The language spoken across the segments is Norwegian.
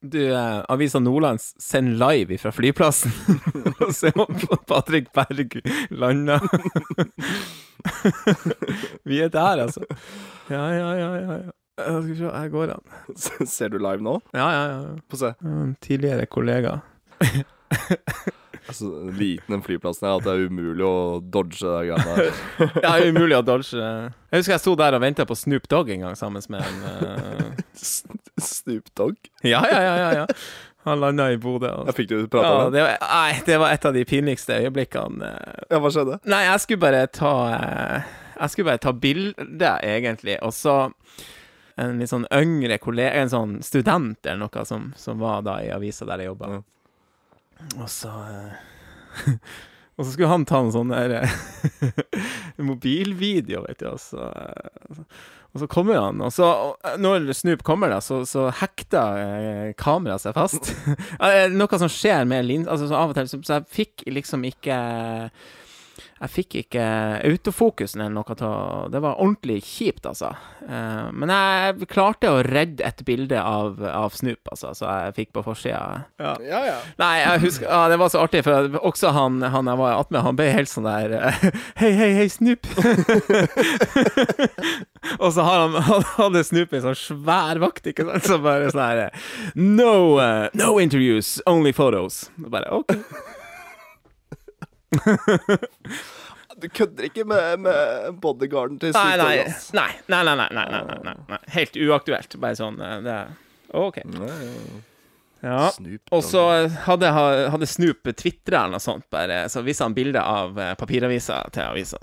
Du, eh, Avisa Nordlands sender live fra flyplassen og ser om Patrick Berg lander. vi er der, altså. Ja, ja, ja, ja. ja. Jeg skal se, her går han. Ser du live nå? Ja, ja, ja. Få se. En tidligere kollega. Altså, liten den flyplassen er at det er umulig å dodge de greiene der. Ja, umulig å dodge. Jeg husker jeg sto der og venta på Snoop Dogg en gang sammen med en uh... Snoop Dogg? Ja, ja, ja. ja, ja. Han landa i Bodø. Ja, fikk du prate ja, med det var, Nei, det var et av de pinligste øyeblikkene. eh. Ja, hva skjedde? Nei, jeg skulle bare ta uh... Jeg skulle bare ta bilde, egentlig, og så en litt sånn yngre kollega, en sånn student eller noe, som, som var da i avisa der jeg jobba. Ja. Og så eh, Og så skulle han ta en sånn der eh, mobilvideo, vet du, og så eh, og så kommer han, og så Når Snoop kommer, da, så, så hekter kameraet seg fast. Noe som skjer med lins... Altså, så av og til så, så jeg fikk liksom ikke Jeg fikk ikke autofokusen eller noe til å Det var ordentlig kjipt, altså. Eh, men jeg klarte å redde et bilde av, av Snoop, altså, så jeg fikk på forsida. Ja. Ja, ja. Nei, jeg husker ah, Det var så artig, for også han, han jeg var attmed, han ble helt sånn der eh, Hei, hei, hei, Snoop! Og så har han, han hadde Snoop en sånn svær vakt, ikke sant, så bare sånn her No, uh, no interviews, only photos. Bare OK du kødder ikke med, med bodyguarden til Sweet nei, nei, nei, nei, nei, nei, nei, nei. Helt uaktuelt. Bare sånn eh, det er. OK. Ja. Og så hadde, hadde Snoop tvitra eller noe sånt, bare, så viste han bilde av eh, papiravisa til avisa.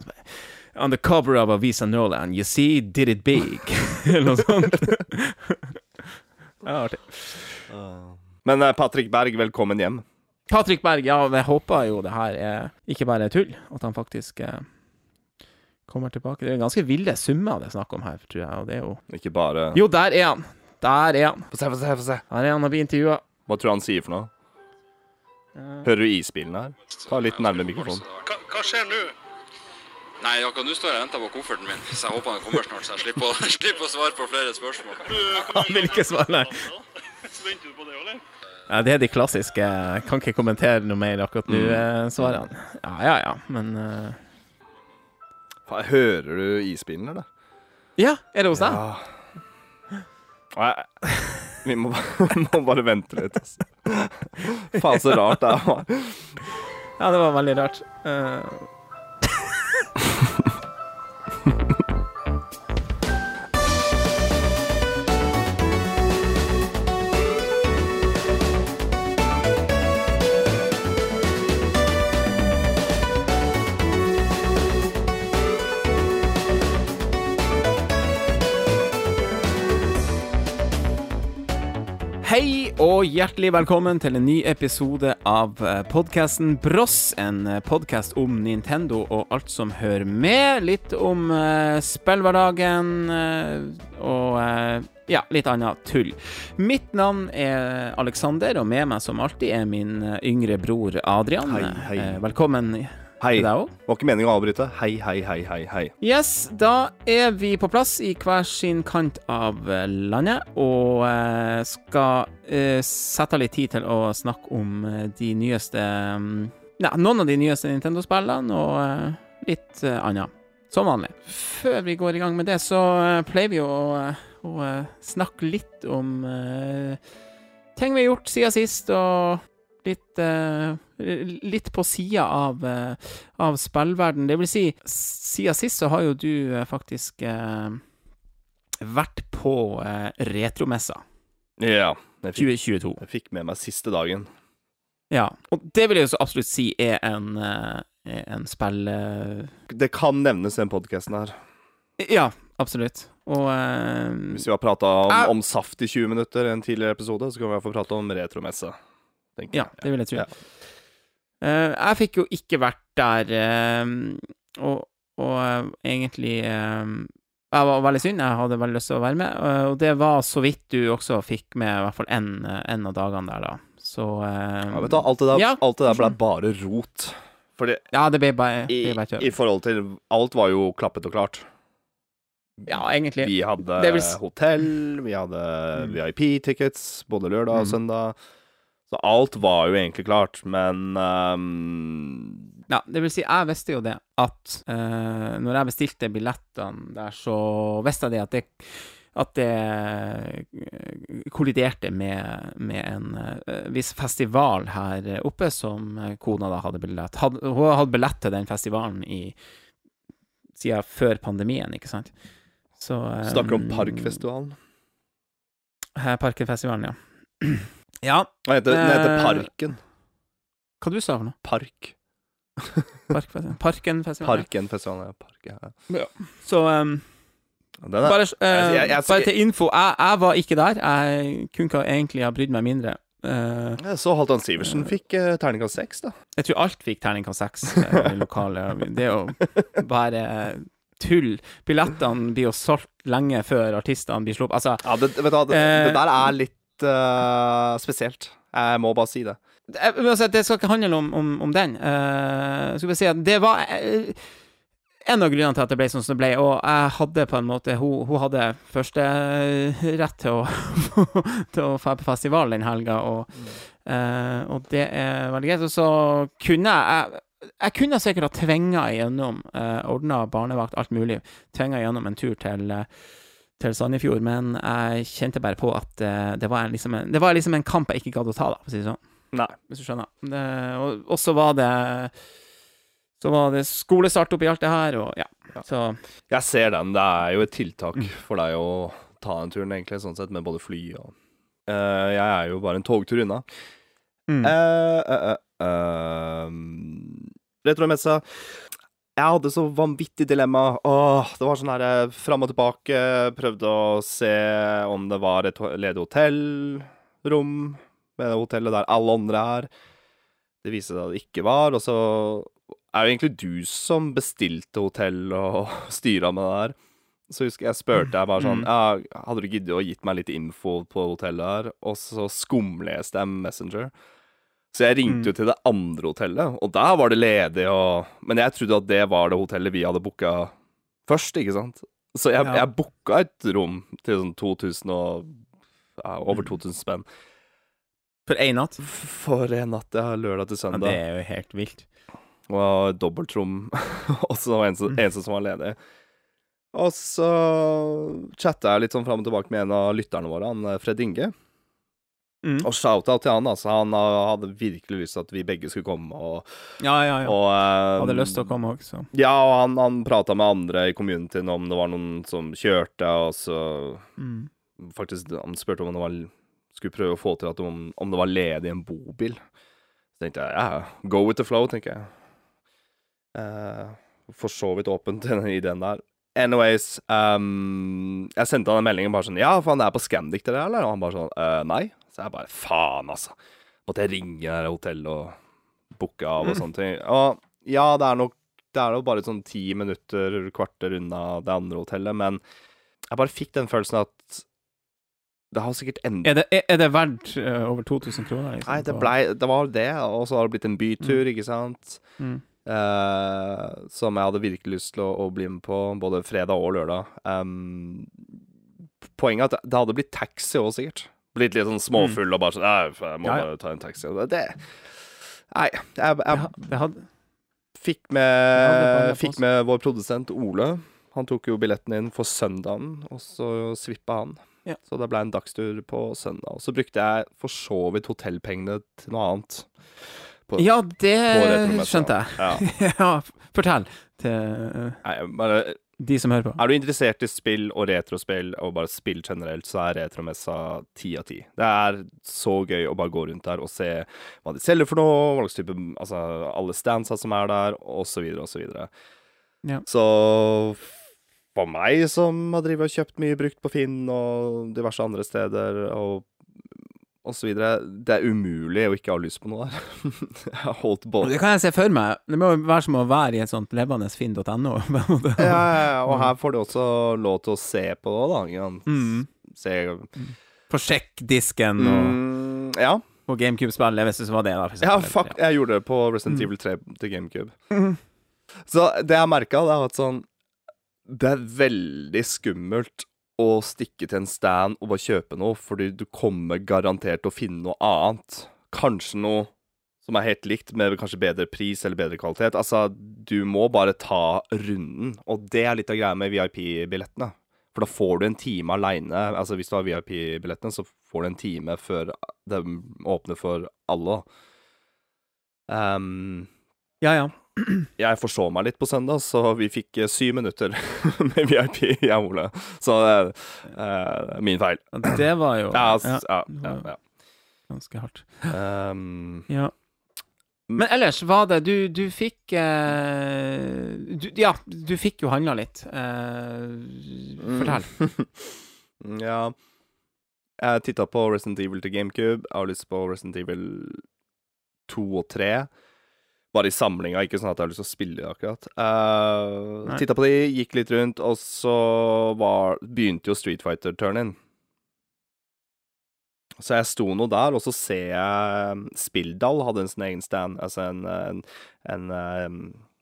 On the cover of Avisa Nolan you see, did it big. eller noe sånt. ja, artig. Ah. Men eh, Patrick Berg, velkommen hjem. Patrick Berg, ja, jeg håper jo det her er ikke bare tull, at han faktisk eh, kommer tilbake. Det er ganske ville summer det er snakk om her, tror jeg, og det er jo Ikke bare Jo, der er han! Der er han. Få se, få se, få se. Her er han og blir intervjua. Hva tror du han sier for noe? Hører du isbilen her? Ta litt nærmere mikrofonen. Hva, hva skjer nå? Nei, akkurat nå står jeg og venter på kofferten min, så jeg håper han kommer snart, så jeg slipper å, slipper å svare på flere spørsmål. Han vil ikke svare, nei. Så venter du på det, eller? Ja, det er de klassiske jeg Kan ikke kommentere noe mer akkurat nå, eh, svarer. Ja, ja, ja, men uh... Hører du isbilen, eller? Ja, er det hos deg? Ja. Nei, vi må, bare- må bare vente litt, altså. Faen, så rart det er. Ja, det var veldig rart. Eh, og hjertelig velkommen til en ny episode av podkasten Bross. En podkast om Nintendo og alt som hører med. Litt om uh, spillhverdagen uh, og uh, ja, litt annet tull. Mitt navn er Alexander, og med meg som alltid er min eh, yngre bror Adrian. Hei, hei. Eh, velkommen Hei. Det. Var ikke meningen å avbryte. Hei, hei, hei, hei, hei. Yes, da er vi på plass i hver sin kant av landet, og eh, skal eh, sette av litt tid til å snakke om eh, de nyeste mm, Ja, noen av de nyeste Nintendo-spillene, og litt annet. Som vanlig. Før vi går i gang med det, så pleier vi å, å snakke litt om ting vi har gjort siden sist, og litt uh, Litt på sida av, uh, av spillverden. Det vil si, siden sist så har jo du eh, faktisk vært på retromessa Ja. Jeg fikk, 2022. jeg fikk med meg siste dagen. Ja, og det vil jeg jo så absolutt si er en, en spill... Det kan nevnes i den podkasten her. ja, absolutt. Og uh, Hvis vi har prata om, om saft i 20 minutter i en tidligere episode, så kan vi iallfall prate om retromesse. Tenker Ja, det vil jeg tro. Ja. Uh, jeg fikk jo ikke vært der, uh, og, og uh, egentlig Jeg var veldig synd, jeg hadde veldig lyst til å være med, og det var så vidt du også fikk med i hvert fall en, en av dagene der, da. Så eh, Ja, vet du, alt det der, Ja. alt det der ble bare rot. Fordi Ja, det ble bare, i, det ble bare i forhold til Alt var jo klappet og klart. Ja, egentlig. Vi hadde vil hotell, vi hadde Mm. VIP-tickets både lørdag og Mm. søndag. Så alt var jo egentlig klart, men um Ja, det vil si, jeg visste jo det at uh, når jeg bestilte billettene der, så visste jeg det at det at det eh, kolliderte med, med en uh, viss festival her oppe som kona da hadde billett. Had, hun hadde billett til den festivalen i siden før pandemien, ikke sant? Så um, Snakker om Parkfestivalen. Parkfestivalen, ja. ja, Den heter, den heter Eh, Parken. hva du sa for noe? Park. Parkfestivalen? Parkenfestivalen. Parkenfestivalen, ja. Park, ja. Så um, er, Bare, uh, jeg- jeg- bare til info, jeg, jeg var ikke der. Jeg kunne ikke egentlig ha brydd meg mindre. Uh, jeg så Halvdan Sivertsen fikk uh, terningkast seks, da. jeg tror alt fikk terningkast seks uh, i lokalet. Det er jo bare tull. Billettene blir jo solgt lenge før artistene blir sluppet. Altså, Ja, det, vet du, det, Eh, det der er litt eh, spesielt. Jeg må bare si det. jeg, vil det skal ikke handle om, om, om den. Uh, skal vi si at det var uh, en av grunnene til at det ble sånn som det ble, og jeg hadde på en måte Hun, hun hadde første rett til å til å dra på festival den helga, og, uh, og det er veldig greit. Og så kunne jeg jeg, kunne sikkert ha tvinga igjennom, uh, ordna barnevakt, alt mulig, tvinga igjennom en tur til eh, til Sandefjord, men jeg kjente bare på at eh, det, var liksom en, det var liksom en kamp jeg ikke gadd å ta, da, for å si det sånn Nei. hvis du skjønner. Det, og, og så var det Så var det skolestart oppi alt det her, og ja. Så Jeg ser den. Det er jo et tiltak for deg å ta den turen, egentlig, sånn sett, med både fly og uh, Jeg er jo bare en togtur unna. mm. Uh, uh, uh, uh. Jeg hadde så vanvittig dilemma. Åh, det var sånn her eh, fram og tilbake. Prøvde å se om det var et ledig hotellrom med det hotellet der alle andre er. Det viste seg at det ikke var, og så er det egentlig du som bestilte hotell og styra med det der. Så husker jeg spurte jeg bare sånn Mm. ja, Hadde du giddet å gitt meg litt info på hotellet her? Og så skumleste jeg Messenger. Så jeg ringte jo Mm. til det andre hotellet, og der var det ledig og Men jeg trodde at det var det hotellet vi hadde booka først, ikke sant? Så jeg, Ja. jeg booka et rom til sånn 2000 og ja, Over Mm. 2000 spenn. For én natt? For en natt, ja. Lørdag til søndag. Ja, det er jo helt vilt. Og dobbeltrom. og så eneste, Mm. eneste som var ledig. Og så chatta jeg litt sånn fram og tilbake med en av lytterne våre, han eh, Fred Inge. Mm. Og shout-out til han, altså. Han ah, hadde virkelig lyst til at vi begge skulle komme. Og, Ja, ja, ja. og um, Hadde lyst til å komme også. Ja, og han, han prata med andre i communityen om det var noen som kjørte, og så Mm. Faktisk, han spurte om det var Skulle prøve å få til at om, om det var ledig en bobil. Så tenkte jeg ja, go with the flow, tenker jeg. Uh, for så vidt åpent i den der. Anyways, um, jeg sendte han en melding bare sånn Ja, faen, det er på Scandic, det der, eller? Og han bare sånn «Eh, Nei. Så jeg bare Faen, altså. Måtte jeg ringe hotellet og booke av og sånne ting. Og ja, det er nok Det er jo bare sånn ti minutter, kvarter unna det andre hotellet, men jeg bare fikk den følelsen at det har sikkert endret Er det, er, det verdt uh, over 2000 kroner? Liksom, Nei, det ble, Det var det, og så har det blitt en bytur, ikke sant? mm. Uh, som jeg hadde virkelig lyst til å, å bli med på, både fredag og lørdag. Um, poenget er at det hadde blitt taxi òg, sikkert. Blitt litt sånn småfull og bare sånn Jeg må bare ta en taxi. Det Nei, jeg, jeg, jeg hadde fikk med, fikk med vår produsent Ole. Han tok jo billetten inn for søndagen, og så svippa han. Ja. Så det ble en dagstur på søndag. Og så brukte jeg for så vidt hotellpengene til noe annet. På- Ja, det skjønte jeg. Ja. ja, fortell til Nei, bare de som hører på. Er du interessert i spill og retrospill og bare spill generelt, så er retromessa ti av ti. Det er så gøy å bare gå rundt der og se hva de selger for noe, hva slags type Altså alle standsa som er der, så videre. Ja. Så for meg som har drevet og kjøpt mye brukt på Finn og diverse andre steder og og så videre, det er umulig å ikke ha lyst på noe der. jeg har holdt Og Det kan jeg se for meg. Det må være som å være i et sånt levende finn.no. ja, ja, ja, og her får du også lov til å se på det, da. Mm. Se På sjekkdisken og mm, Ja. på GameCube-spillet, hvis det var det, da. Ja, fuck, jeg gjorde det på Resident Mm. Evil 3 til GameCube. Mm. Så det jeg merka, er at sånn Det er veldig skummelt å stikke til en stand og bare kjøpe noe, fordi du kommer garantert til å finne noe annet. Kanskje noe som er helt likt, med kanskje bedre pris eller bedre kvalitet. Altså, du må bare ta runden, og det er litt av greia med VIP-billettene. For da får du en time aleine. Altså, hvis du har VIP-billettene, så får du en time før de åpner for alle. Um, Ja, ja. Jeg forså meg litt på søndag, så vi fikk eh, syv minutter med VIP, jeg og Ole. Så er min feil. Det var jo Ja, ja, ja, ja, ja. ganske hardt. Um, Ja. Men ellers var det Du, du fikk eh, du, Ja, du fikk jo handla litt. Eh, fortell. ja. Jeg titta på Resident Evil til GameCube. Jeg har lyst på Resident Evil 2 og 3. Bare i samlinga, ikke sånn at jeg har lyst til å spille det akkurat. Uh, titta på de, gikk litt rundt, og så var, begynte jo Street Fighter-turn-in. Så jeg sto nå der, og så ser jeg Spilldal hadde en sin egen stand. Altså en, en, en, en,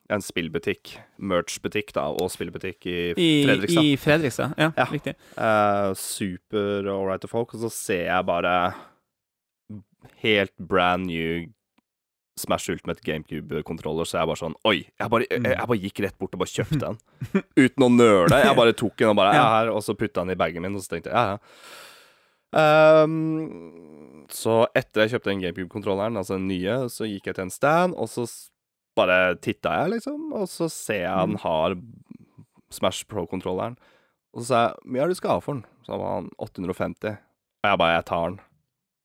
en spillbutikk. Merch-butikk, da, og spillbutikk i Fredrikstad. I Fredrikstad. Ja, Ja. riktig. Uh, super ålreite folk, og så ser jeg bare helt brand new Smash Ultimate GameCube-kontroller, så jeg bare sånn Oi! Jeg bare, jeg, jeg bare gikk rett bort og bare kjøpte den. Uten å nøle. Jeg bare tok den og bare Ja. her, og så putta den i bagen min, og så tenkte jeg ja, ja. Um, så etter jeg kjøpte den GameCube-kontrolleren, altså den nye, så gikk jeg til en stand, og så bare titta jeg, liksom, og så ser jeg han har Smash Pro-kontrolleren. Og så sa jeg, hvor mye har du skal ha for den? Så var han 850. Og jeg bare, jeg tar den.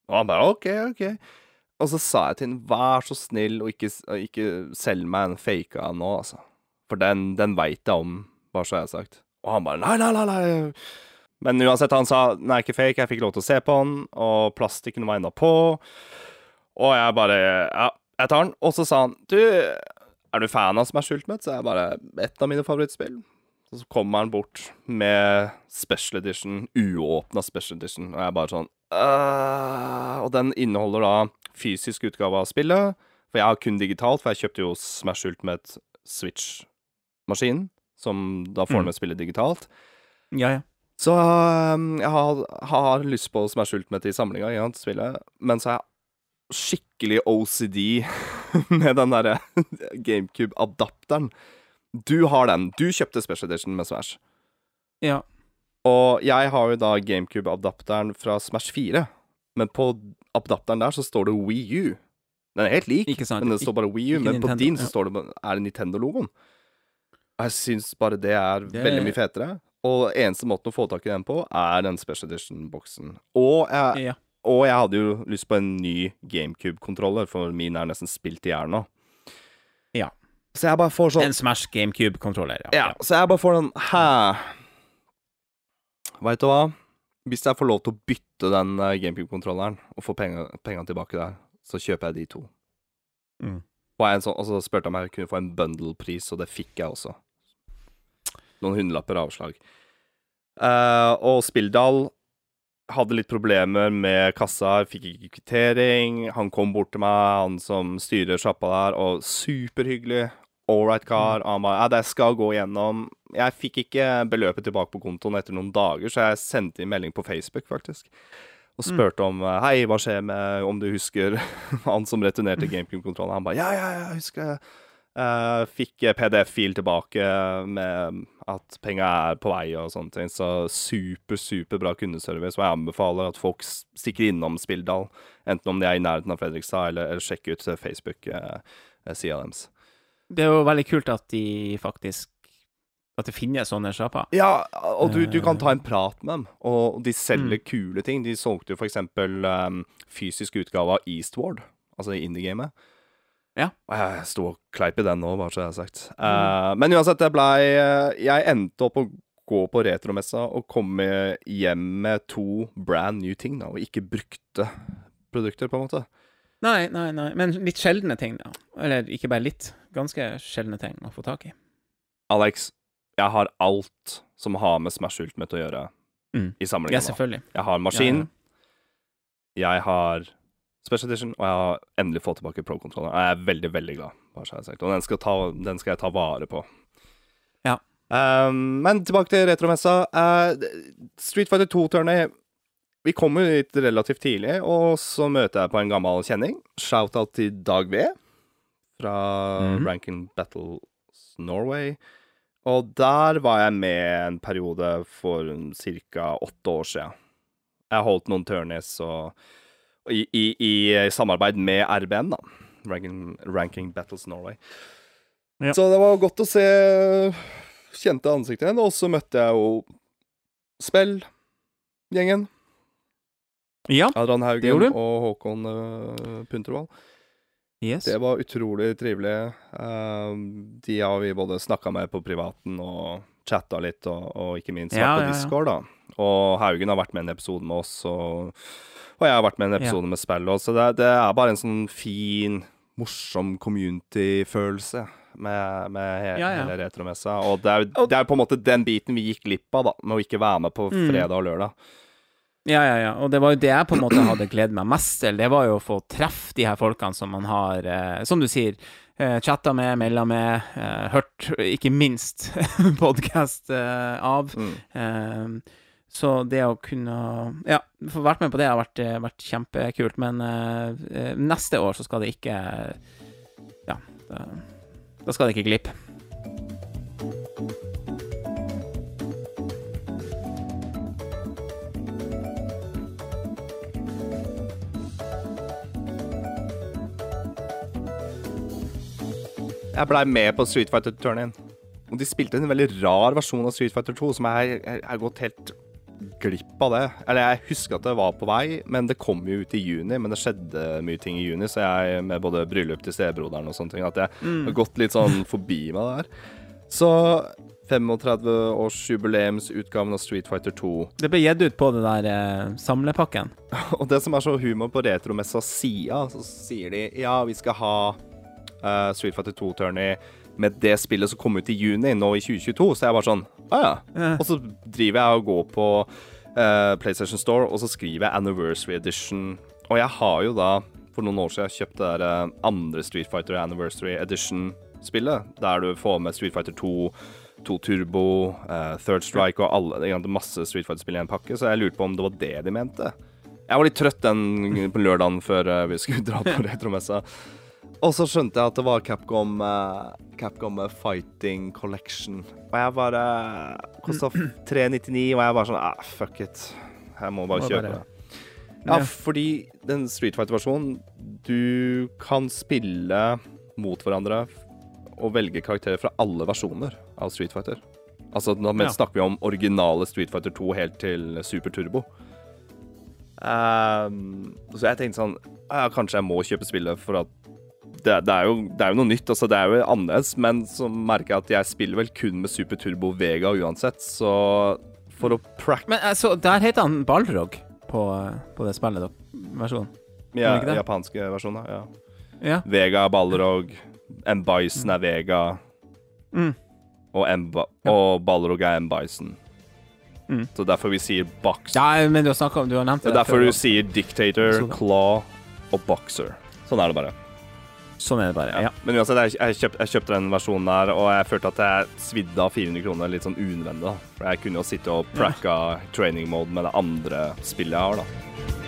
Og han bare, ok, ok. Og så sa jeg til henne, vær så snill, og ikke, ikke selg meg en faka nå, altså. For den, den veit jeg om, bare så jeg har sagt. Og han bare, nei, nei, nei, nei. Men uansett, han sa, den er ikke fake, jeg fikk lov til å se på den, og plastikken var enda på. Og jeg bare, ja, jeg tar den. Og så sa han, du, er du fan av Smash Ultimate? Så jeg bare, et av mine favorittspill. Og så kommer han bort med special edition, uåpna special edition, og jeg bare sånn Uh, Og den inneholder da fysisk utgave av spillet, for jeg har kun digitalt, for jeg kjøpte jo Smash Ultimate Switch-maskinen, som da får Mm. med spillet digitalt. Ja, ja. Så um, jeg har, har lyst på Smash Ultimate i samlinga, i sant, spillet, men så er jeg skikkelig OCD med den derre GameCube-adapteren. Du har den. Du kjøpte Special Edition med Smash. ja. Og jeg har jo da GameCube-adapteren fra Smash 4, men på adapteren der så står det Wii U. Den er helt lik, men det står bare Wii U. ikke Men på Nintendo, din så står det er det Nintendo-logoen. Og Jeg syns bare det er Det- veldig mye fetere. Og eneste måten å få tak i den på, er den Special Edition-boksen. Og ja. og jeg hadde jo lyst på en ny GameCube-kontroller, for min er nesten spilt i hjel nå. Ja. Så jeg bare får sånn En Smash GameCube-kontroller, ja. ja, så jeg bare får den Hæ? Veit du hva? Hvis jeg får lov til å bytte den eh, GameCube-kontrolleren og få penga tilbake der, så kjøper jeg de to. Mm. Og, en sånn, og så spurte jeg om jeg kunne få en bundle-pris, og det fikk jeg også. Noen hundrelapper avslag. Uh, og Spilldal hadde litt problemer med kassa, fikk ikke kvittering. Han kom bort til meg, han som styrer sjappa der, og superhyggelig. Ålreit kar. Og han bare ja, det skal gå gjennom. Jeg fikk ikke beløpet tilbake på kontoen etter noen dager, så jeg sendte inn melding på Facebook, faktisk. Og spurte om eh, Hei, hva skjer med Om du husker han som returnerte GameCube-kontrollen? Han bare Ja, ja, ja, jeg husker det. Uh, fikk eh, PDF-fil tilbake med at penga er på vei og sånne ting. Så super, super bra kundeservice. Og jeg anbefaler at folk stikker innom Spilldal, enten om de er i nærheten av Fredrikstad, eller, eller sjekker ut eh, Facebook-sida deres. Det er jo veldig kult at de faktisk At det finnes sånne sjapper. Ja, og du, du kan ta en prat med dem, og de selger Mm. kule ting. De solgte jo for eksempel um, fysisk utgave av Eastward, altså i indie-gamet. Ja. Og jeg sto og kleip i den nå, bare så jeg har sagt. Eh, men uansett, det blei eh, Jeg endte opp å gå på retromessa og komme hjem med to brand new ting, da, og ikke brukte produkter, på en måte. Nei, nei, nei. Men litt sjeldne ting, da. Eller ikke bare litt. Ganske sjeldne ting å få tak i. Alex, jeg har alt som har med Smash Ultimate å gjøre, Mm. i Ja, samlinga nå. selvfølgelig. Jeg har maskin. Ja, Jeg har Special Edition, og jeg har endelig fått tilbake Pro-kontrolleren. Jeg er veldig, veldig glad, bare så. Og den skal, ta, den skal jeg ta vare på. Ja. Um, men tilbake til retromessa. Uh, Street Fighter 2-turnet Vi kommer hit relativt tidlig, og så møter jeg på en gammel kjenning. Shout-out til Dag V fra mm -hmm. Rankin Battles Norway. Og der var jeg med en periode for ca. åtte år siden. Jeg holdt noen turnies og, og i, i, i samarbeid med RBN, da. Ranking, Ranking Battles Norway. Ja. Så det var godt å se kjente ansikter igjen. Og så møtte jeg jo Spell-gjengen. Ja. Adrian Haugen og Håkon uh, Puntervall. Yes. Det var utrolig trivelig. Uh, de har vi både snakka med på privaten og chatta litt, og, og ikke minst vært på ja, ja. Discord, da. Og Haugen har vært med i en episode med oss, og, og jeg har vært med i en episode med spill òg, Så det, det er bare en sånn fin, morsom community-følelse med, med he Ja, ja. hele retromessa. Og det er, jo- det er på en måte den biten vi gikk glipp av, da, med å ikke være med på Mm. fredag og lørdag. Ja, ja, ja. Og det var jo det jeg på en måte hadde gledet meg mest til. Det var jo å få treffe de her folkene som man har, eh, som du sier, eh, chatta med, melda med, eh, hørt, ikke minst, podkast eh, av. Mm. Eh, så det å kunne Ja, få vært med på det har vært, eh, vært kjempekult. Men eh, eh, neste år så skal det ikke Ja, da, da skal det ikke glippe. Jeg blei med på Street Fighter-turneen. Og de spilte en veldig rar versjon av Street Fighter 2, som jeg har gått helt glipp av det. Eller jeg husker at det var på vei, men det kom jo ut i juni. Men det skjedde mye ting i juni, så jeg med både bryllup til stebroderen og sånne ting, at jeg har gått litt sånn forbi meg der. Så 35-årsjubileumsutgaven av Street Fighter 2 Det ble gitt ut på det der eh, samlepakken. og det som er så humor på retromessa sida, så sier de ja, vi skal ha eh, Street Fighter 2-tourney med det spillet som kom ut i juni, nå i 2022. Så jeg bare sånn Å ja. Ja. Og så driver jeg og går på uh, PlayStation Store, og så skriver jeg Anniversary Edition. Og jeg har jo da, for noen år siden, kjøpt det der eh, andre Street Fighter Anniversary Edition-spillet, der du får med Street Fighter 2. 2 Turbo, uh, Third Strike og alle er masse Street Fighter-spill i en pakke, så jeg lurte på om det var det de mente. Jeg var litt trøtt den på lørdagen før vi skulle dra på retromessa. Og så skjønte jeg at det var Capcom, uh, Capcom eh, Fighting Collection. Og jeg bare Kosta 399, og jeg bare sånn ah, Fuck it. Jeg må bare Må kjøpe bare- det. Ja, Ja. fordi den Street Fighter-versjonen Du kan spille mot hverandre og velge karakterer fra alle versjoner av Street Fighter. Altså, nå Ja. snakker vi om originale Street Fighter 2 helt til Super Turbo. Um, så jeg tenkte sånn ja, Kanskje jeg må kjøpe spillet for at det, det, er jo, det er jo noe nytt, altså det er jo annerledes, men så merker jeg at jeg spiller vel kun med Super Turbo Vega uansett, så for å prack Men altså, der heter han Balrog på, på det spillet, da, versjonen. ja, japanske versjonen, ja. Ja. Vega er Balrog, M. Bison er Vega, Mm. og, M ba Ja. og Balrog er M. Bison. Mm. Så derfor vi sier box. ja, men du har om Du har nevnt Det det. er derfor før, du sier dictator, claw og boxer. Sånn er det bare. Sånn er det bare. Ja. Men uansett, jeg, jeg, kjøpt, jeg kjøpte den versjonen der, og jeg følte at jeg svidde av 400 kroner litt sånn unødvendig. For jeg kunne jo sitte og pracka training mode med det andre spillet jeg har, da.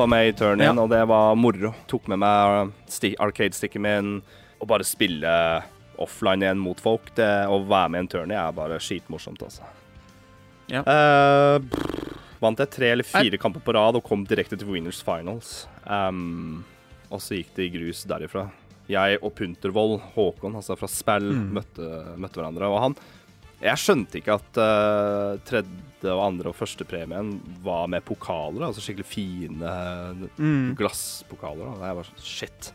Hoppa med i turn igjen, Ja. og det var moro. Tok med meg arcade-sticken min og bare spille offline igjen mot folk. Det å være med i en turn er bare skitmorsomt, altså. Ja. Uh, pff, vant jeg tre eller fire kamper på rad og kom direkte til Winners Finals. Um, og så gikk det i grus derifra. Jeg og Puntervold, Håkon, altså fra Spell, Mm. møtte, møtte hverandre. Og han Jeg skjønte ikke at uh, tredje og andre og første premien var med pokaler. Altså skikkelig fine Mm. glasspokaler. Da. Jeg var sånn Shit.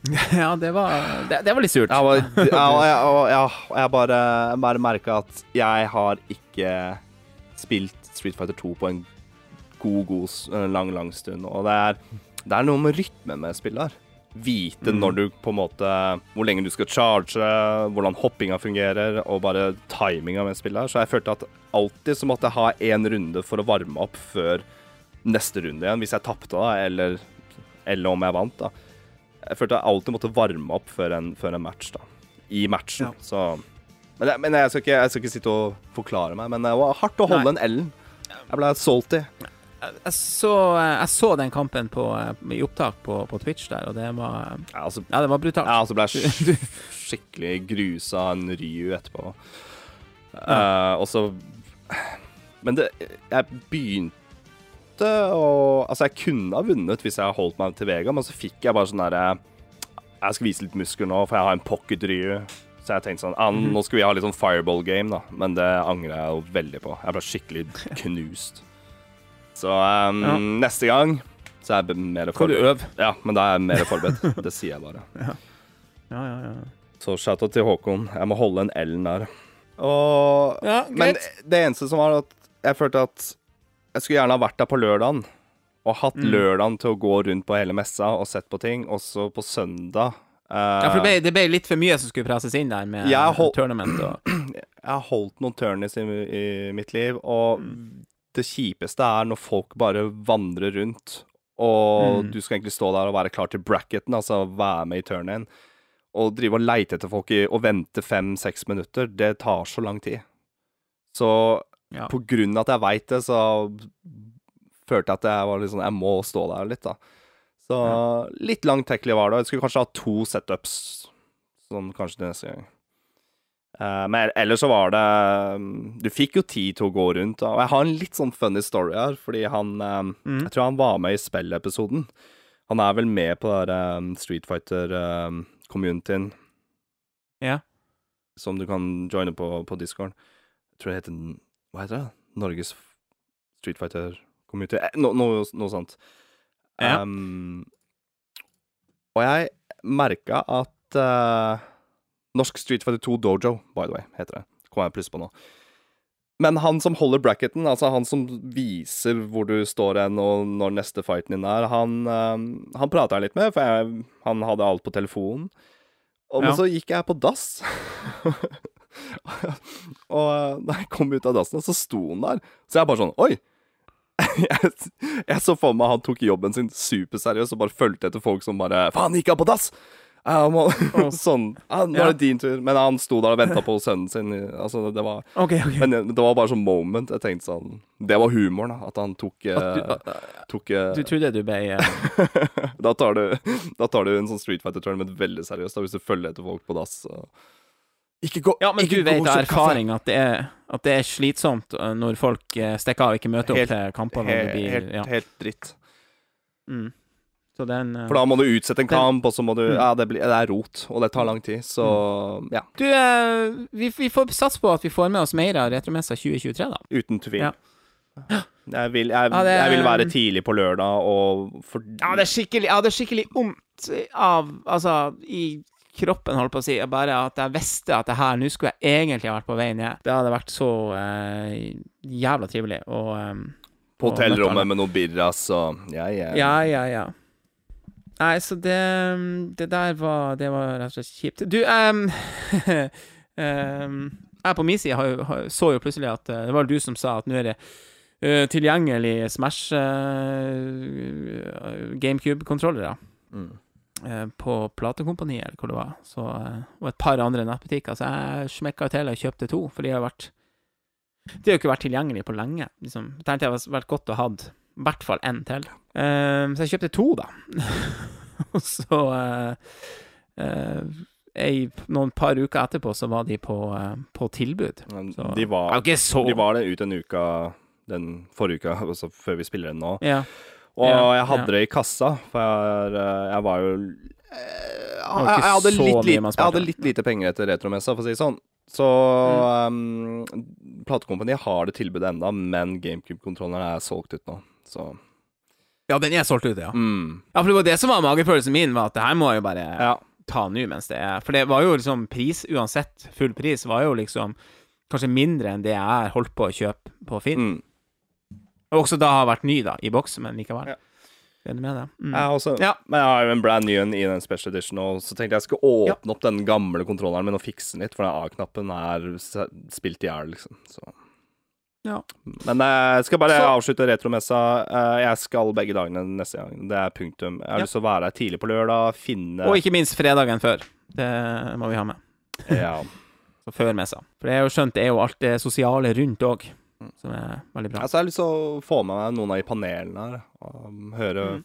ja, det var det, det var litt surt. Jeg, var, ja, og jeg, jeg, jeg bare, bare merka at jeg har ikke spilt Street Fighter 2 på en god, god lang, lang stund. Og det er, det er noe med rytmen med spillet her. Vite når du på en måte Hvor lenge du skal charge, hvordan hoppinga fungerer, og bare timinga med spillet her. Så jeg følte at alltid så måtte jeg ha én runde for å varme opp før neste runde igjen, hvis jeg tapte, da, eller, eller om jeg vant, da. Jeg følte jeg alltid måtte varme opp før en, før en match, da. I matchen. Ja. Så men, jeg, men jeg, skal ikke, jeg skal ikke sitte og forklare meg, men det var hardt å holde Nei. en L-en. Jeg ble salty. Jeg, så, jeg så den kampen på, eh, i opptak på, på Twitch der, og det var Ja, altså, Ja, det var brutalt. ja, altså ble jeg skikkelig grusa en Ryu etterpå. Eh, og så Men det Jeg begynte å Altså, jeg kunne ha vunnet hvis jeg holdt meg til Vega, men så fikk jeg bare sånn derre Jeg skal vise litt muskler nå, for jeg har en pocket Ryu. Så jeg tenkte sånn ah, Nå skal vi ha litt sånn fireball game, da. Men det angrer jeg jo veldig på. Jeg ble skikkelig knust. Så um, Ja. neste gang så er jeg mer mer Skal du forberedt. øve? Ja, men da er jeg mer forberedt. Det sier jeg bare. Ja, ja, ja. Så shout-out til Håkon. Jeg må holde en L-en der. Og Ja, Men det eneste som var at jeg følte at jeg skulle gjerne ha vært der på lørdagen. Og hatt Mm. lørdagen til å gå rundt på hele messa og sett på ting. Også på søndag. Uh, Ja, for det ble, det ble litt for mye som skulle presses inn der med hold- tournament og jeg har holdt noen turnies i, i mitt liv, og det kjipeste er når folk bare vandrer rundt, og Mm. du skal egentlig stå der og være klar til bracketen, altså være med i turnien, og drive og leite etter folk i, og vente fem-seks minutter, det tar så lang tid. Så Ja. på grunn av at jeg veit det, så følte jeg at jeg var litt sånn Jeg må stå der litt, da. Så litt langtekkelig var det. Jeg skulle kanskje ha to setups, sånn kanskje til neste gang. Eh, men ellers så var det mm, Du fikk jo tid til å gå rundt. Og jeg har en litt sånn funny story her, fordi han eh, Mm. Jeg tror han var med i spillepisoden. Han er vel med på den um, Street Fighter-communityen Ja. som du kan joine på, på Discord. Jeg tror det heter Hva heter det? Norges Street Fighter-community? Eh, no, noe, sånt. Ja. Um, og jeg merka at eh, Norsk Street Fighter 2 Dojo, by the way, heter det. Kommer jeg plutselig på nå. Men han som holder bracketen, altså han som viser hvor du står hen og når neste fighten din er, han, um, han prata jeg litt med, for jeg, han hadde alt på telefonen. Og, men så gikk jeg på dass. og uh, da jeg kom ut av dassen, så sto han der. Så jeg bare sånn Oi! jeg, jeg så for meg han tok jobben sin superseriøst og bare fulgte etter folk som bare Faen, gikk han på dass?! Jeg må, sånn. Ja, nå er det din tur. Men han sto der og venta på sønnen sin. Altså, det var okay, okay. men det det var bare sånn moment. Jeg tenkte sånn Det var humoren, da. At han tok, At du, eh, tok eh, du trodde du ble eh, da, tar du, da tar du en sånn Street Fighter tournament veldig seriøst, da, hvis du følger etter folk på dass. Ikke gå Ja, men du vet av erfaring at det, er, at det er slitsomt når folk eh, stikker av og ikke møter opp Helt- til blir, helt, ja. helt dritt. Mm. Så den uh, For da må du utsette en Den- kamp, og så må du Mm. Ja, det, blir, det er rot, og det tar lang tid, så ja. Du, uh, vi, vi får satse på at vi får med oss mer av Retromessa 2023, da. Uten tvil. Ja. Jeg, vil, jeg, Ja, det jeg vil være tidlig på lørdag, og for Ja, det er skikkelig, ja, det er skikkelig vondt av Altså, i kroppen, holdt på å si, bare at jeg visste at det her Nå skulle jeg egentlig ha vært på vei ned. Det hadde vært så eh, jævla trivelig. Og um, på møtt alle. hotellrommet med noe birras og Ja, ja. Ja, ja, ja. Nei, så det Det der var Det var rett og slett kjipt. Du, um, Jeg på min side har, har, så jo plutselig at eh, Det var du som sa at nå er det uh, tilgjengelig Smash uh, GameCube-kontrollere Mm. Uh, på Platekompaniet, eller hvor det var. Så, og et par andre nettbutikker. Så jeg smekka til og kjøpte to, for de har vært De har jo ikke vært tilgjengelige på lenge. Liksom. Jeg tenkte det hadde vært godt å ha i hvert fall én til. Um, så jeg kjøpte to, da. Og så uh, uh, ei, Noen par uker etterpå så var de på, på tilbud. Så- De var, så de var det ut en uke den forrige uka, altså før vi spiller den nå. Ja. Og Ja, jeg hadde ja. det i kassa, for jeg, jeg var jo jeg, jeg, hadde litt, lite- jeg hadde litt lite penger etter retromessa, for å si det sånn. Så um, platekompaniet har det tilbudet enda, men GameCube-kontrolleren er solgt ut nå. Så ja, den er solgt ut, ja. mm. Ja, for det var det som var magefølelsen min, var at det her må jeg jo bare Ja. ta nå mens det er For det var jo liksom pris, uansett full pris, var jo liksom kanskje mindre enn det jeg holdt på å kjøpe på Finn. Mm. Og også da har vært ny, da, i boks, men likevel. Ja. Med det? Mm. Jeg, også, Ja. men jeg har jo en brand new en i den special edition, og så tenkte jeg skulle åpne opp den gamle kontrolleren min og fikse den litt, for den A-knappen er spilt i hjel, liksom. Så. Ja. Men jeg skal bare Så- avslutte retromessa. Eh, Jeg skal begge dagene neste gang. Det er punktum. Jeg har Ja. lyst til å være der tidlig på lørdag, finne Og ikke minst fredagen før. Det må vi ha med. ja. Så før messa. For det er jo skjønt, det er jo alt det sosiale rundt òg, som er veldig bra. Altså, jeg har lyst til å få med meg noen av de panelene her. Og høre Mm.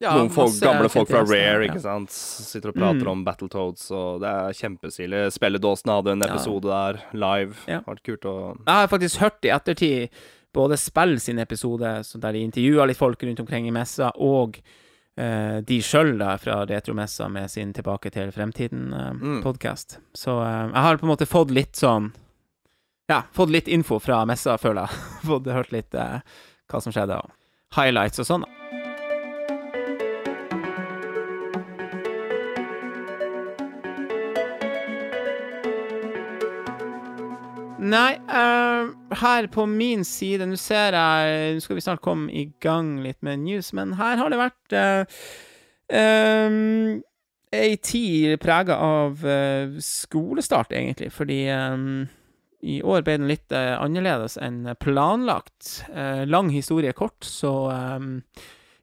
Ja, noen folk, gamle folk fra Rare, ja. ikke sant. Sitter og prater Mm. om Battletoads, og det er kjempestilig. Spelledåsen hadde en Ja. episode der, live. Ja. Vært kult å Jeg har faktisk hørt i ettertid både Spill sin episode, der de intervjua litt folk rundt omkring i messa, og eh, de sjøl fra Retromessa med sin Tilbake til Mm. fremtiden-podkast. Så eh, jeg har på en måte fått litt sånn Ja, fått litt info fra messa, føler jeg. fått hørt litt eh, hva som skjedde, og highlights og sånn. da. Nei, uh, her på min side Nå ser jeg Nå skal vi snart komme i gang litt med news, men her har det vært uh, ei tid prega av uh, skolestart, egentlig, fordi um, i år ble den litt uh, annerledes enn planlagt. Uh, lang historie kort, så um,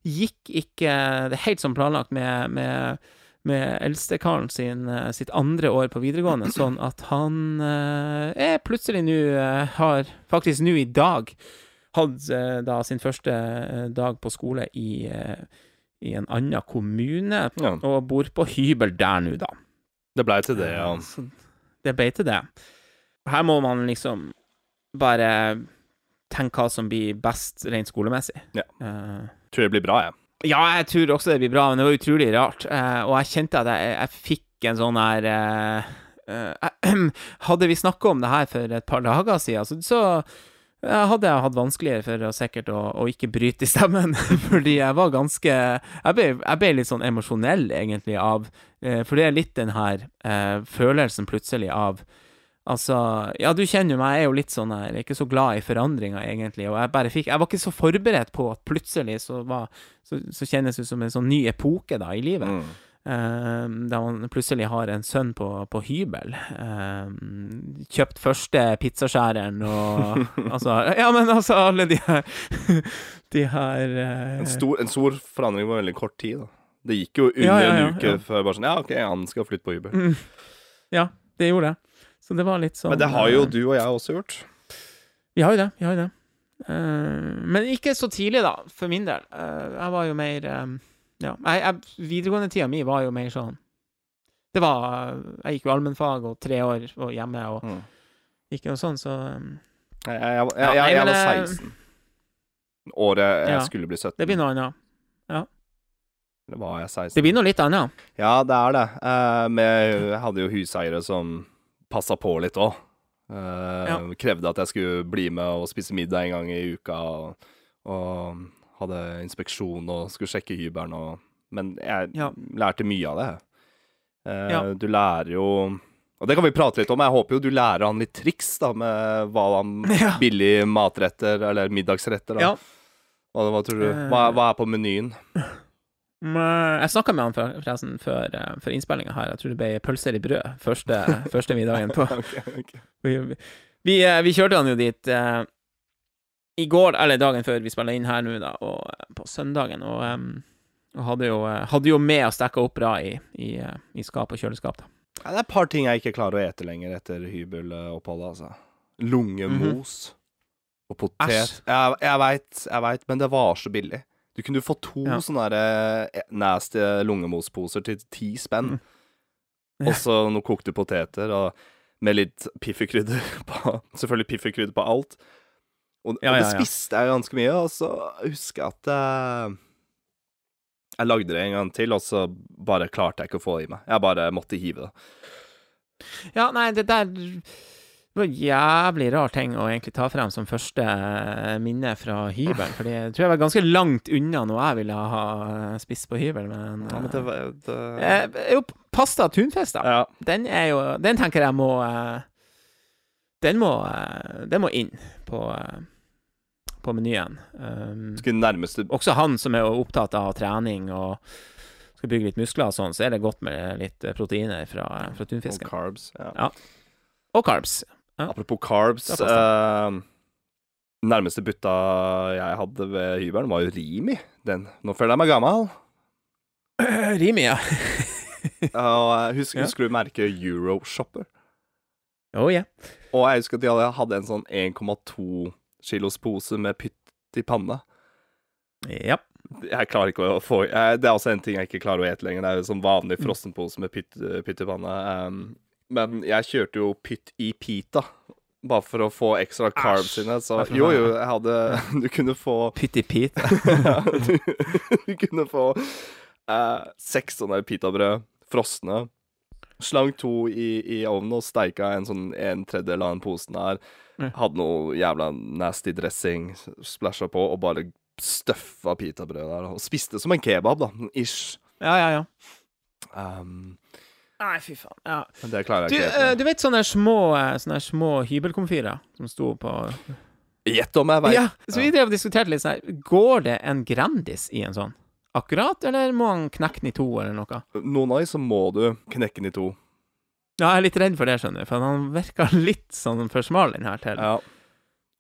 gikk ikke det helt som planlagt med, med med eldstekaren sin, eh, sitt andre år på videregående, sånn at han eh, er plutselig nå eh, har faktisk nå i dag hatt eh, da sin første dag på skole i, i en annen kommune, Ja. og bor på hybel der nå, da. Det blei til det, ja. Så det ble til det. Her må man liksom bare tenke hva som blir best rent skolemessig. Ja. Uh, Tror det blir bra, jeg. ja, jeg tror også det blir bra, men det var utrolig rart. Eh, og jeg kjente at jeg, jeg fikk en sånn her eh, eh, Hadde vi snakka om det her for et par dager siden, så, hadde jeg hatt vanskeligere for å sikkert å, å ikke bryte i stemmen. Fordi jeg var ganske Jeg ble, jeg ble litt sånn emosjonell, egentlig, av For det er litt den her følelsen plutselig av Altså, ja, du kjenner jo meg, jeg er jo litt sånn her, er ikke så glad i forandringer, egentlig, og jeg bare fikk Jeg var ikke så forberedt på at plutselig så var Så, så kjennes det ut som en sånn ny epoke, da, i livet. Mm. Eh, da man plutselig har en sønn på, på hybel. Eh, kjøpt første pizzaskjæreren og Altså, ja, men altså, alle de her De her uh, En, stor, en stor forandring på veldig kort tid, da. Det gikk jo under Ja, ja, ja, en uke ja. før bare sånn Ja, OK, han skal flytte på hybel. mm, Ja, det gjorde det. Så det var litt sånn Men det har jo eh, du og jeg også gjort. Vi har jo det. Vi har jo det. Uh, men ikke så tidlig, da, for min del. Uh, jeg var jo mer eh, Ja, jeg, jeg, videregående tida mi var jo mer sånn Det var Jeg gikk jo allmennfag og tre år og hjemme og Mm. ikke noe sånn, så um, Jeg, jeg, Ja, nei, jeg, var eh, 16. Året jeg Ja. skulle bli 17. det blir noe annet. Eller var jeg 16? Det blir noe litt annet. Ja, det er det. Uh, men jeg hadde jo huseiere som passa på litt òg. Ja. Krevde at jeg skulle bli med og spise middag en gang i uka. Og, og hadde inspeksjon og skulle sjekke hybelen og Men jeg Ja. lærte mye av det. Eh, Ja. Du lærer jo Og det kan vi prate litt om. Jeg håper jo du lærer han litt triks da med hva han. Billige matretter, eller middagsretter. da Ja. Hva, hva tror du? Eh. Hva, hva er på menyen? Jeg snakka med han for- forresten før, eh, før innspillinga her. Jeg tror det ble pølser i brød første, første middagen på okay, okay. Vi, vi, eh, kjørte han jo dit eh, i går, eller dagen før vi spiller inn her nå, da, og eh, på søndagen, og, og hadde, jo, hadde jo med å stekka opp bra i, i, i skap og kjøleskap, da. Ja, det er et par ting jeg ikke klarer å ete lenger etter hybeloppholdet, altså. Lungemos og potet. Æsj. Jeg, jeg veit, jeg veit, men det var så billig. Du kunne få to Ja. sånne der, eh, nasty lungemosposer til ti spenn. Ja. Og så noen kokte poteter, og med litt pifferkrydder på Selvfølgelig pifferkrydder på alt. Og, Ja, og det spiste jeg ganske mye, og så husker jeg at eh, jeg lagde det en gang til, og så bare klarte jeg ikke å få det i meg. Jeg bare måtte hive det. Ja, nei, det der var en jævlig rar ting å egentlig ta frem som første eh, minne fra hybelen, for det tror jeg var ganske langt unna når jeg ville ha eh, spist på hybel, men, Ja, men det, var- det... eh, eh, Jo, pasta tunfisk, da. Ja. Den er jo Den tenker jeg må Den må Den må inn på, på menyen. Um, nærmeste også han som er opptatt av trening og skal bygge litt muskler og sånn, så er det godt med litt proteiner fra, fra Og carbs. Ja. Ja. Og carbs. Ja. Apropos carbs. Eh, nærmeste butta jeg hadde ved hybelen, var jo Rimi. Den. Nå føler jeg meg gammel. Rimi, ja. Og husker, Ja. husker du merket Euroshopper? Oh, yeah. Og jeg husker at de hadde, en sånn 1,2 kilos pose med pytt i panne. Ja. Jeg klarer ikke å få jeg, Det er også en ting jeg ikke klarer å ete lenger. Det er jo sånn vanlig frossenpose med pytt, pytt i panne. Um, men jeg kjørte jo pytt i pita, bare for å få ekstra carbs inne. Så jo, jo, jeg hadde Du kunne få Pytt i ja, du, du kunne få eh, seks sånne pitabrød, frosne. Slang to i, i ovnen og steika en sånn en tredjedel av den posen der. Hadde noe jævla nasty dressing, splæsja på, og bare støffa pitabrød der. Og spiste som en kebab, da. Ish. Ja, ja, ja. Um, Nei, fy faen. Ja. det klarer Du, jeg ikke. eh, du vet sånne små, eh, sånne små hybelkomfyrer som sto på. Gjett om jeg veit. Ja, så vi drev og diskuterte litt sånn her Går det en Grandis i en sånn? Akkurat, eller må han knekke den i to, eller noe? Noen av dem så må du knekke den i to. Ja, jeg er litt redd for det, skjønner du, for han virker litt sånn for smal, den her til. Ja.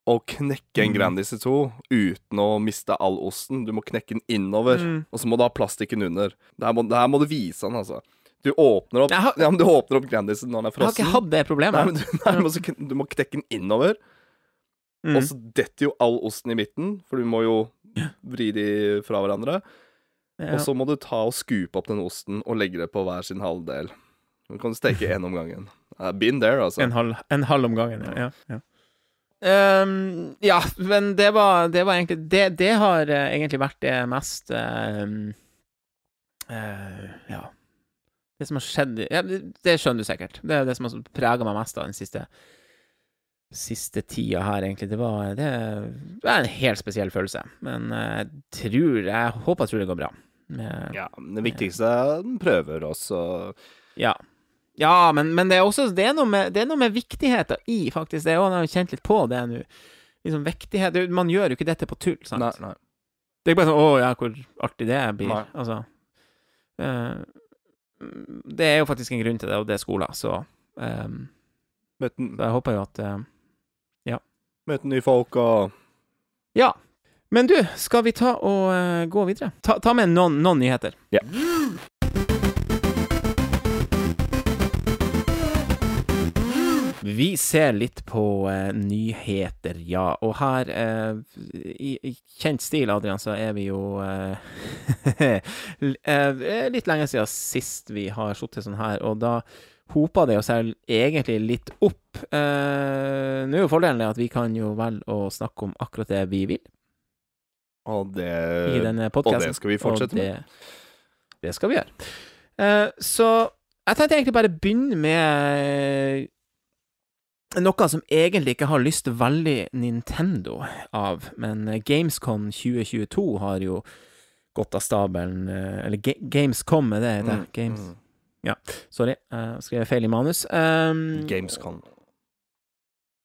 Å knekke en Mm. Grandis i to uten å miste all osten. Du må knekke den innover, Mm. og så må du ha plastikken under. Det her må, det her må du vise han, altså. Du åpner opp har- Ja, men du åpner opp Grandisen når den er Jeg har ikke hatt det Nei, problemet. men du, nei, men så du må knekke den innover, Mm. og så detter jo all osten i midten, for du må jo vri de fra hverandre. Ja. Og så må du ta og skupe opp den osten og legge det på hver sin halvdel. Du kan steke én om gangen. Been there, altså. En halv, en halv om gangen, ja. ja. Ehm, ja, men det var, det var egentlig Det, det har eh, egentlig vært det mest um, uh, Ja. Det som har skjedd ja, det, skjønner du sikkert. Det er det som har prega meg mest av den siste Siste tida her, egentlig. Det var, det, det er en helt spesiell følelse. Men eh, jeg tror Jeg håper jeg tror det går bra. Med, Ja, men det viktigste er at den prøver også. Ja. Ja, men, men det er også det er, noe med, det noe med viktigheter i, faktisk. Det er også, jeg har kjent litt på det nå. Liksom viktighet Man gjør jo ikke dette på tull, sant? Nei, nei. Det er ikke bare sånn 'Å ja, hvor artig det blir'. Nei. Altså eh, Det er jo faktisk en grunn til det, og det er skoler, så um, Møten, jeg håper jo at Ja møte nye folk og Ja. Men du, skal vi ta og uh, gå videre? Ta, ta med noen, noen nyheter. Ja. Vi ser litt på eh, nyheter, ja. Og her, eh, i, i kjent stil, Adrian, så er vi jo eh, eh, Litt lenge siden sist vi har sittet sånn her, og da hopa det seg egentlig litt opp. Eh, Nå er jo fordelen at vi kan jo velge å snakke om akkurat det vi vil Og det, og det skal vi fortsette med. det, Det skal vi gjøre. Eh, så jeg tenkte egentlig bare begynne med noe som egentlig ikke har lyst veldig Nintendo av, men Gamescon Gamescom 2022 har jo gått av stabelen eh, Eller Ga Gamescom, er det det heter? Mm, Games. mm. Sorry, jeg skrev feil i manus. Um, Gamescon.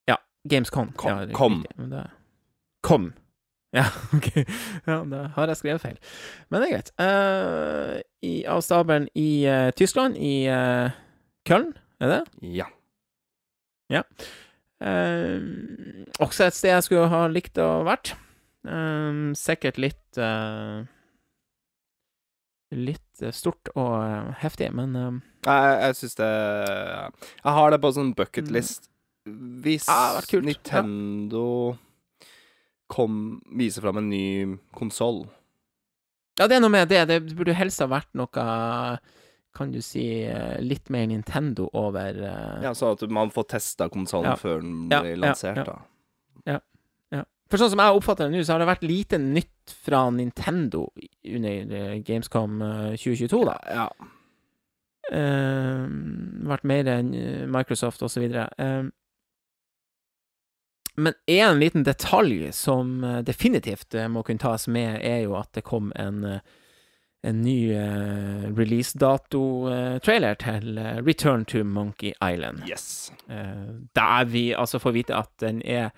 Ja, Gamescom. Kom. Ja, Kom. det- Kom. Ja, OK. Ja, da har jeg skrevet feil. Men det er greit. Uh, i, av stabelen i uh, Tyskland, i uh, Köln, er det? Ja. Eh, også et sted jeg skulle ha likt å vært. Eh, sikkert litt eh, Litt stort og eh, heftig, men eh, Jeg, jeg syns det Jeg har det på sånn bucketlist. Hvis ah, Nintendo ja. Kom, viser fram en ny konsoll Ja, det er noe med det. Det burde helst ha vært noe Kan du si eh, litt mer Nintendo over uh... Ja, så at man får testa konsollen Ja. før den Ja, blir ja, lansert, ja. da. For sånn som jeg oppfatter det nå, så har det vært lite nytt fra Nintendo under eh, Gamescom eh, 2022, da. Ja. Uh, vært mer enn Microsoft og så videre. Eh, men en liten detalj som definitivt må kunne tas med, er jo at det kom en eh, en ny uh, releasedato-trailer til eh, Return to Monkey Island. Yes. Eh, der vi altså får vite at den er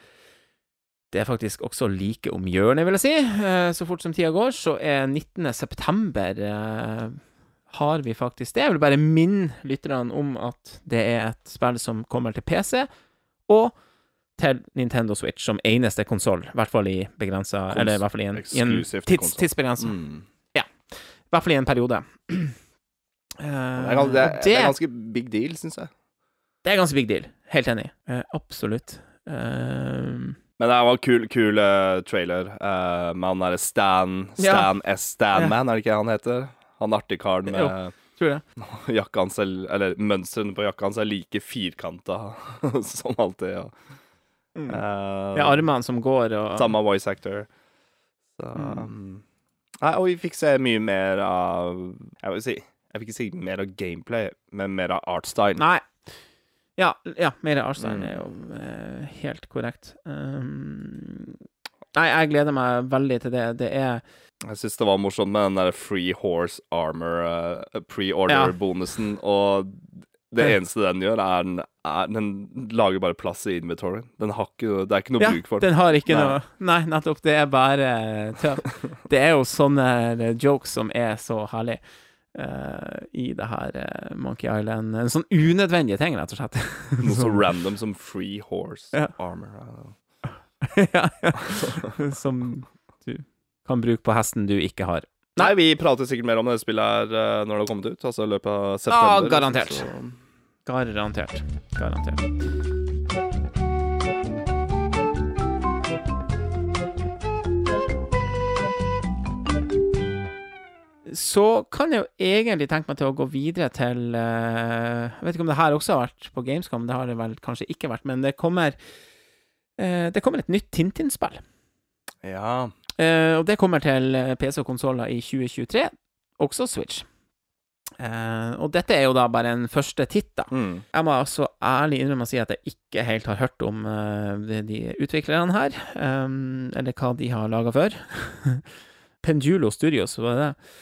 det er faktisk også like om hjørnet, vil jeg si. Eh, Så fort som tida går, så er 19. september eh, har vi faktisk det. Jeg vil bare minne lytterne om at det er et spill som kommer til PC, og til Nintendo Switch som eneste konsoll, i hvert fall i begrensa Eller i hvert fall i en, i en tids, tidsbegrensa. Mm. I hvert fall i en periode. Uh, Det, er, det, er, det er ganske big deal, syns jeg. det er ganske big deal. Helt enig. Uh, absolutt. Uh, Men det var en kul, kul trailer uh, med han derre Stan Ja. Stan S. Stanman, er det ikke han heter? Han artige karen med Jo. tror jeg. jakka hans er- Eller mønstrene på jakka hans er like firkanta som alltid. Ja. Mm. eh, Det er armene som går og Samme voice actor. Så Mm. Nei, og vi fikk se mye mer av Jeg vil si Jeg vil ikke si mer av gameplay, men mer av artstyle. Nei. Ja, ja mer Arstein Mm. er jo eh, helt korrekt. Um, nei, jeg gleder meg veldig til det. Det er Jeg syns det var morsomt med den der Free Horse Armor uh, pre-order-bonusen, og det eneste den gjør, er den, er den lager bare plass i inventoryen. Den har ikke, det er ikke noe Ja, bruk for den. den har ikke Nei. noe Nei, nettopp. Det er bare tøv. Det er jo sånne eh, jokes som er så herlig uh, i det her uh, Monkey Island. En sånn unødvendige ting, rett og slett. Noe så random som Free Horse Ja. Armor. ja, ja. Som du kan bruke på hesten du ikke har. Nei, vi prater sikkert mer om det spillet her når det har kommet ut, altså i løpet av Ja, september. garantert. Så- Garantert. Garantert. Så kan jeg jo egentlig tenke meg til å gå videre til eh, Jeg vet ikke om det her også har vært på Gamescom, det har det vel kanskje ikke vært, men det kommer eh, Det kommer et nytt Tintin-spill. Ja. Eh, og det kommer til PC og konsoller i 2023, også Switch. Eh, og dette er jo da bare en første titt, da. Mm. Jeg må altså ærlig innrømme å si at jeg ikke helt har hørt om uh, de, de utviklerne her, um, eller hva de har laga før. Pendulo Studios, var det det?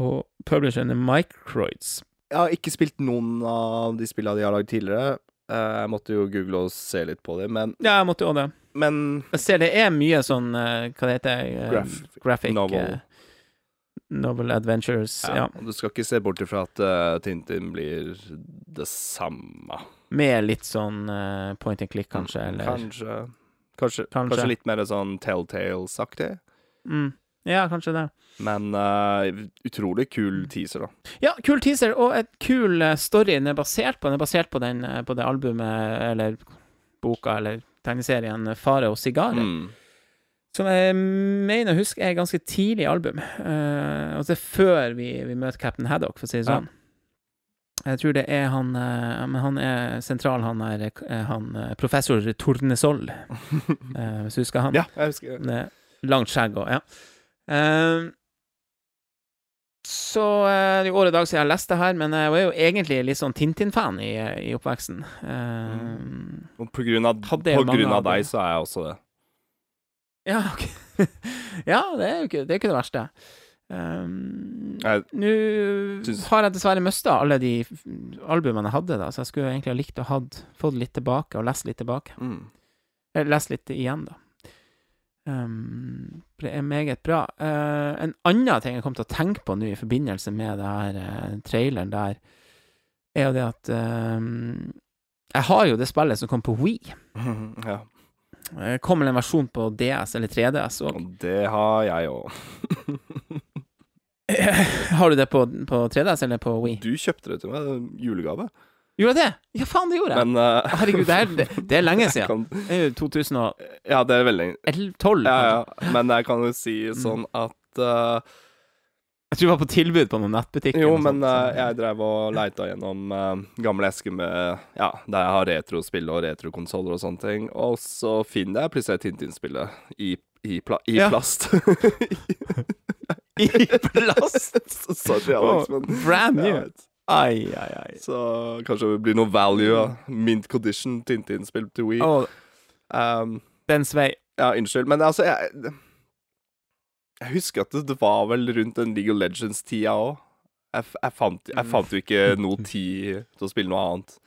Og publisheren er Microids. Jeg har ikke spilt noen av de spillene de har lagd tidligere. Uh, Jeg måtte jo google og se litt på dem, men, Ja, jeg måtte jo det. men Jeg ser det er mye sånn Hva det heter? Graph- graphic novel. Novel adventures. ja. Ja. og Du skal ikke se bort ifra at uh, Tintin blir det samme. Med litt sånn uh, point and click, kanskje, eller Kanskje Kanskje, Kanskje. kanskje litt mer sånn Telltales-aktig. mm, Ja, kanskje det. Men uh, utrolig kul teaser, da. Ja, kul teaser, og et kul story den er basert på. Den er basert på, den, på det albumet, eller boka, eller tegneserien Fare og sigarer. Mm. Som jeg mener å huske er et ganske tidlig album. Uh, altså før vi, vi møter Captain Haddock, for å si det Ja. sånn. Jeg tror det er han uh, Men han er sentral, han er eh, han, professor Tornesoll, uh, hvis du husker han. Ja, jeg husker det. langt skjegg og Ja. Uh, så det er jo år og dag siden jeg lest det her, men jeg var jo egentlig litt sånn Tintin-fan i, i oppveksten. Eh, Og på grunn av, på grunn av deg, så er jeg også det. Ja, ok. ja, det er jo ikke det, er ikke det verste. Um, Nå har jeg dessverre mista alle de albumene jeg hadde, da, så jeg skulle egentlig ha likt å ha fått litt tilbake, og lest litt tilbake. mm. Eller lest litt igjen, da. Um, det er meget bra. Uh, en annen ting jeg kom til å tenke på nå i forbindelse med det her uh, traileren der, er jo det at uh, Jeg har jo det spillet som kom på Wii. ja. Det kom vel en versjon på DS eller 3DS òg. Det har jeg òg. Har du det på, på 3DS eller på Wii? Du kjøpte det til meg, julegave. Gjorde jeg det? Ja, faen, det gjorde jeg. Men uh, Herregud, det er, det, det er lenge siden. Det er jo 2011-2012. Ja, det er veldig Ja, ja. Men jeg kan jo si sånn at eh, Jeg tror det var på tilbud på noen nettbutikker. Jo, men sånt, eh, jeg drev og leita gjennom uh, gamle esker med Ja, der jeg har retrospill og retrokonsoller og sånne ting. Og så finner jeg plutselig Tintin-spillet i, i, pla i Ja. plast. I plast! Sorry, Alex, men Brand new. Ja. Ai, ai, ai. Så kanskje det blir noe value av mint condition Tintin-spill til Wii. Oh. Um, Dens svei. ja, unnskyld, men altså Jeg, jeg husker at det, var vel rundt den League of Legends-tida òg. Jeg, jeg, fant, jeg fant jo ikke noe tid til å spille noe annet.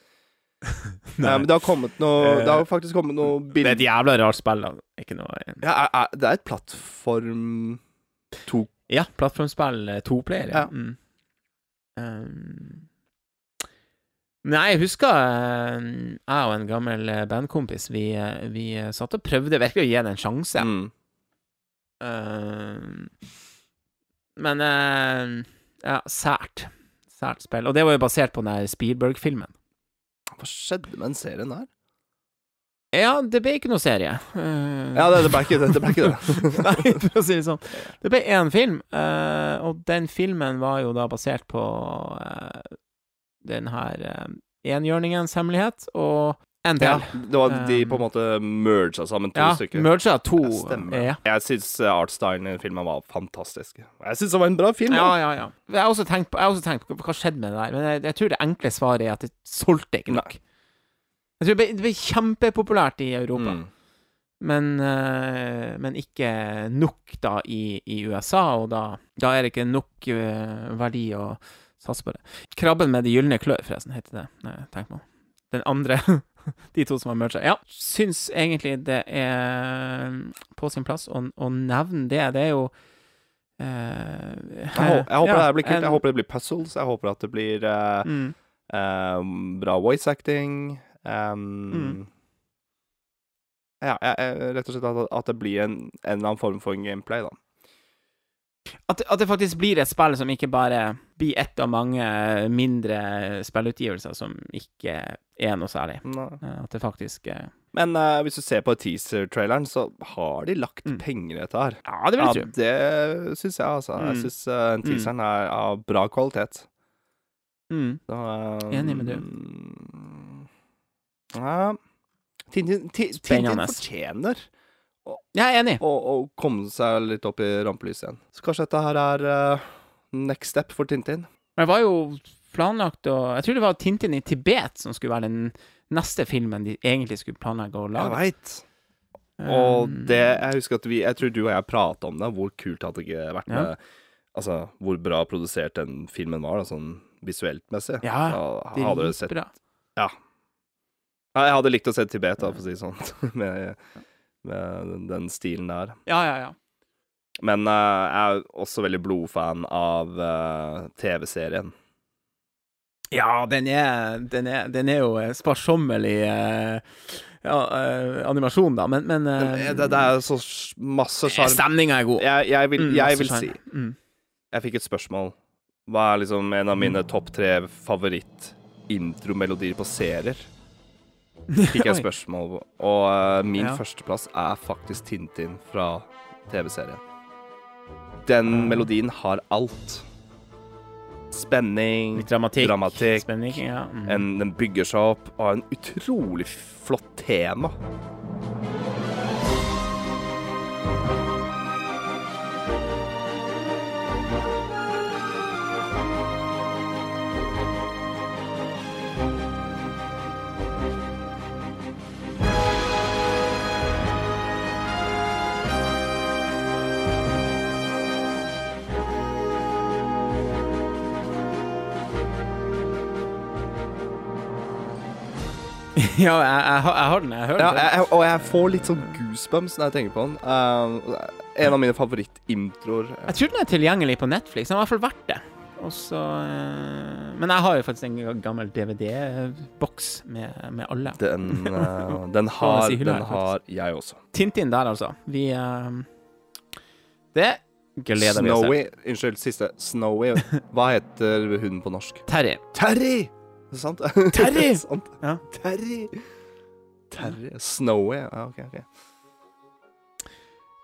Nei, men det har kommet noe Det har faktisk kommet noe Det er et jævla rart spill. Ikke noe ja, er, er, Det er et plattform to Ja, plattformspill eh, toplayer. Ja. Ja. Mm. Um, nei, jeg husker eh, jeg og en gammel eh, bandkompis Vi, eh, vi eh, satt og prøvde virkelig å gi det en sjanse. mm. Um, men eh, ja, sært. Sært spill. Og det var jo basert på den der Spielberg-filmen. Hva skjedde med den serien der? Ja, det ble ikke noe serie. Uh, Ja, det, det ble ikke det. det, ble ikke det. Nei, for å si det sånn. Det ble én film, uh, og den filmen var jo da basert på uh, den her Enhjørningens hemmelighet og en Ja, det var de Um, på en måte merga sammen to Ja, stykker. merga to. Ja. Jeg syns artstylen i filmen var fantastisk. Jeg syns det var en bra film. Ja, ja, ja. Jeg har også tenkt på, også tenkt på hva skjedde med det der, men jeg, jeg tror det enkle svaret er at det solgte ikke nok. Jeg tror det ble, det ble kjempepopulært i Europa, Mm. men, eh, men ikke nok da i, i USA, og da, da er det ikke nok eh, verdi å satse på det. Krabben med de gylne klør, forresten, heter det. Nei, tenk på. Den andre. De to som har merga. Ja, syns egentlig det er på sin plass å, å nevne det. Det er jo eh, Jeg, hå- jeg håper ja, det blir kult. Jeg håper det blir puzzles. Jeg håper at det blir eh, mm. eh, bra voice acting. Um, Mm. Ja, jeg, jeg, rett og slett at, at det blir en, en eller annen form for gameplay, da. At, at det faktisk blir et spill som ikke bare blir ett av mange mindre spillutgivelser som ikke er noe særlig. Eh, At det faktisk eh, Men uh, hvis du ser på teaser-traileren, så har de lagt Mm. penger i dette her. Ja, det vil jeg Ja, tro. det syns jeg, altså. Jeg Mm. syns uh, teaseren er av bra kvalitet. Mm. Så, eh, Enig med du. mm, Ja Tintin, fortjener Jeg er enig. å, å komme seg litt opp i rampelyset igjen. Så kanskje dette her er uh, next step for Tintin. Men det var jo planlagt å Jeg tror det var Tintin i Tibet som skulle være den neste filmen de egentlig skulle planlegge å Jeg vet veit. Og Um, det Jeg husker at vi Jeg tror du og jeg prata om det, hvor kult hadde det ikke vært Ja. Altså, hvor bra produsert den filmen var, da, sånn visuelt messig. Ja, Da hadde det sett bra. Ja, jeg hadde likt å se Tibet, da, for å si det sånn. med, med den, den stilen der. Ja, ja, ja. Men uh, jeg er også veldig blodfan av uh, TV-serien. Ja, den er, den er, den er jo eh, sparsommelig eh, ja, eh, animasjon, da, men, men eh, Det, det er så masse sjarm. Stemninga er god. Jeg, jeg vil, Mm, jeg masse vil si sjarm. mm. Jeg fikk et spørsmål. Hva er liksom en av mine topp tre favoritt-intromelodier på serier? Fikk jeg Oi. spørsmål, og eh, min Ja. førsteplass er faktisk Tintin fra TV-serien. Den melodien har alt. Spenning, Litt dramatikk. dramatikk. Spenning, ja. Mm. en, den bygger seg opp, og en utrolig flott tema. ja, jeg, jeg, har- jeg har den. Jeg hører Ja, den. og jeg får litt sånn goosebumps når jeg tenker på den. Uh, en av mine favorittintroer. Jeg tror den er tilgjengelig på Netflix. Den har i hvert fall vært det. Og så eh, Men jeg har jo faktisk en gammel DVD-boks med, med alle. Den, uh, den, har, si den har jeg også. Tintin der, altså. Vi Det gleder vi oss til. Snowy Unnskyld, siste. Snowy. Hva heter hunden på norsk? Terry. Terry! Sant? Terry! sant? Ja. Terry. Terry. Snowy. Ja, OK. ok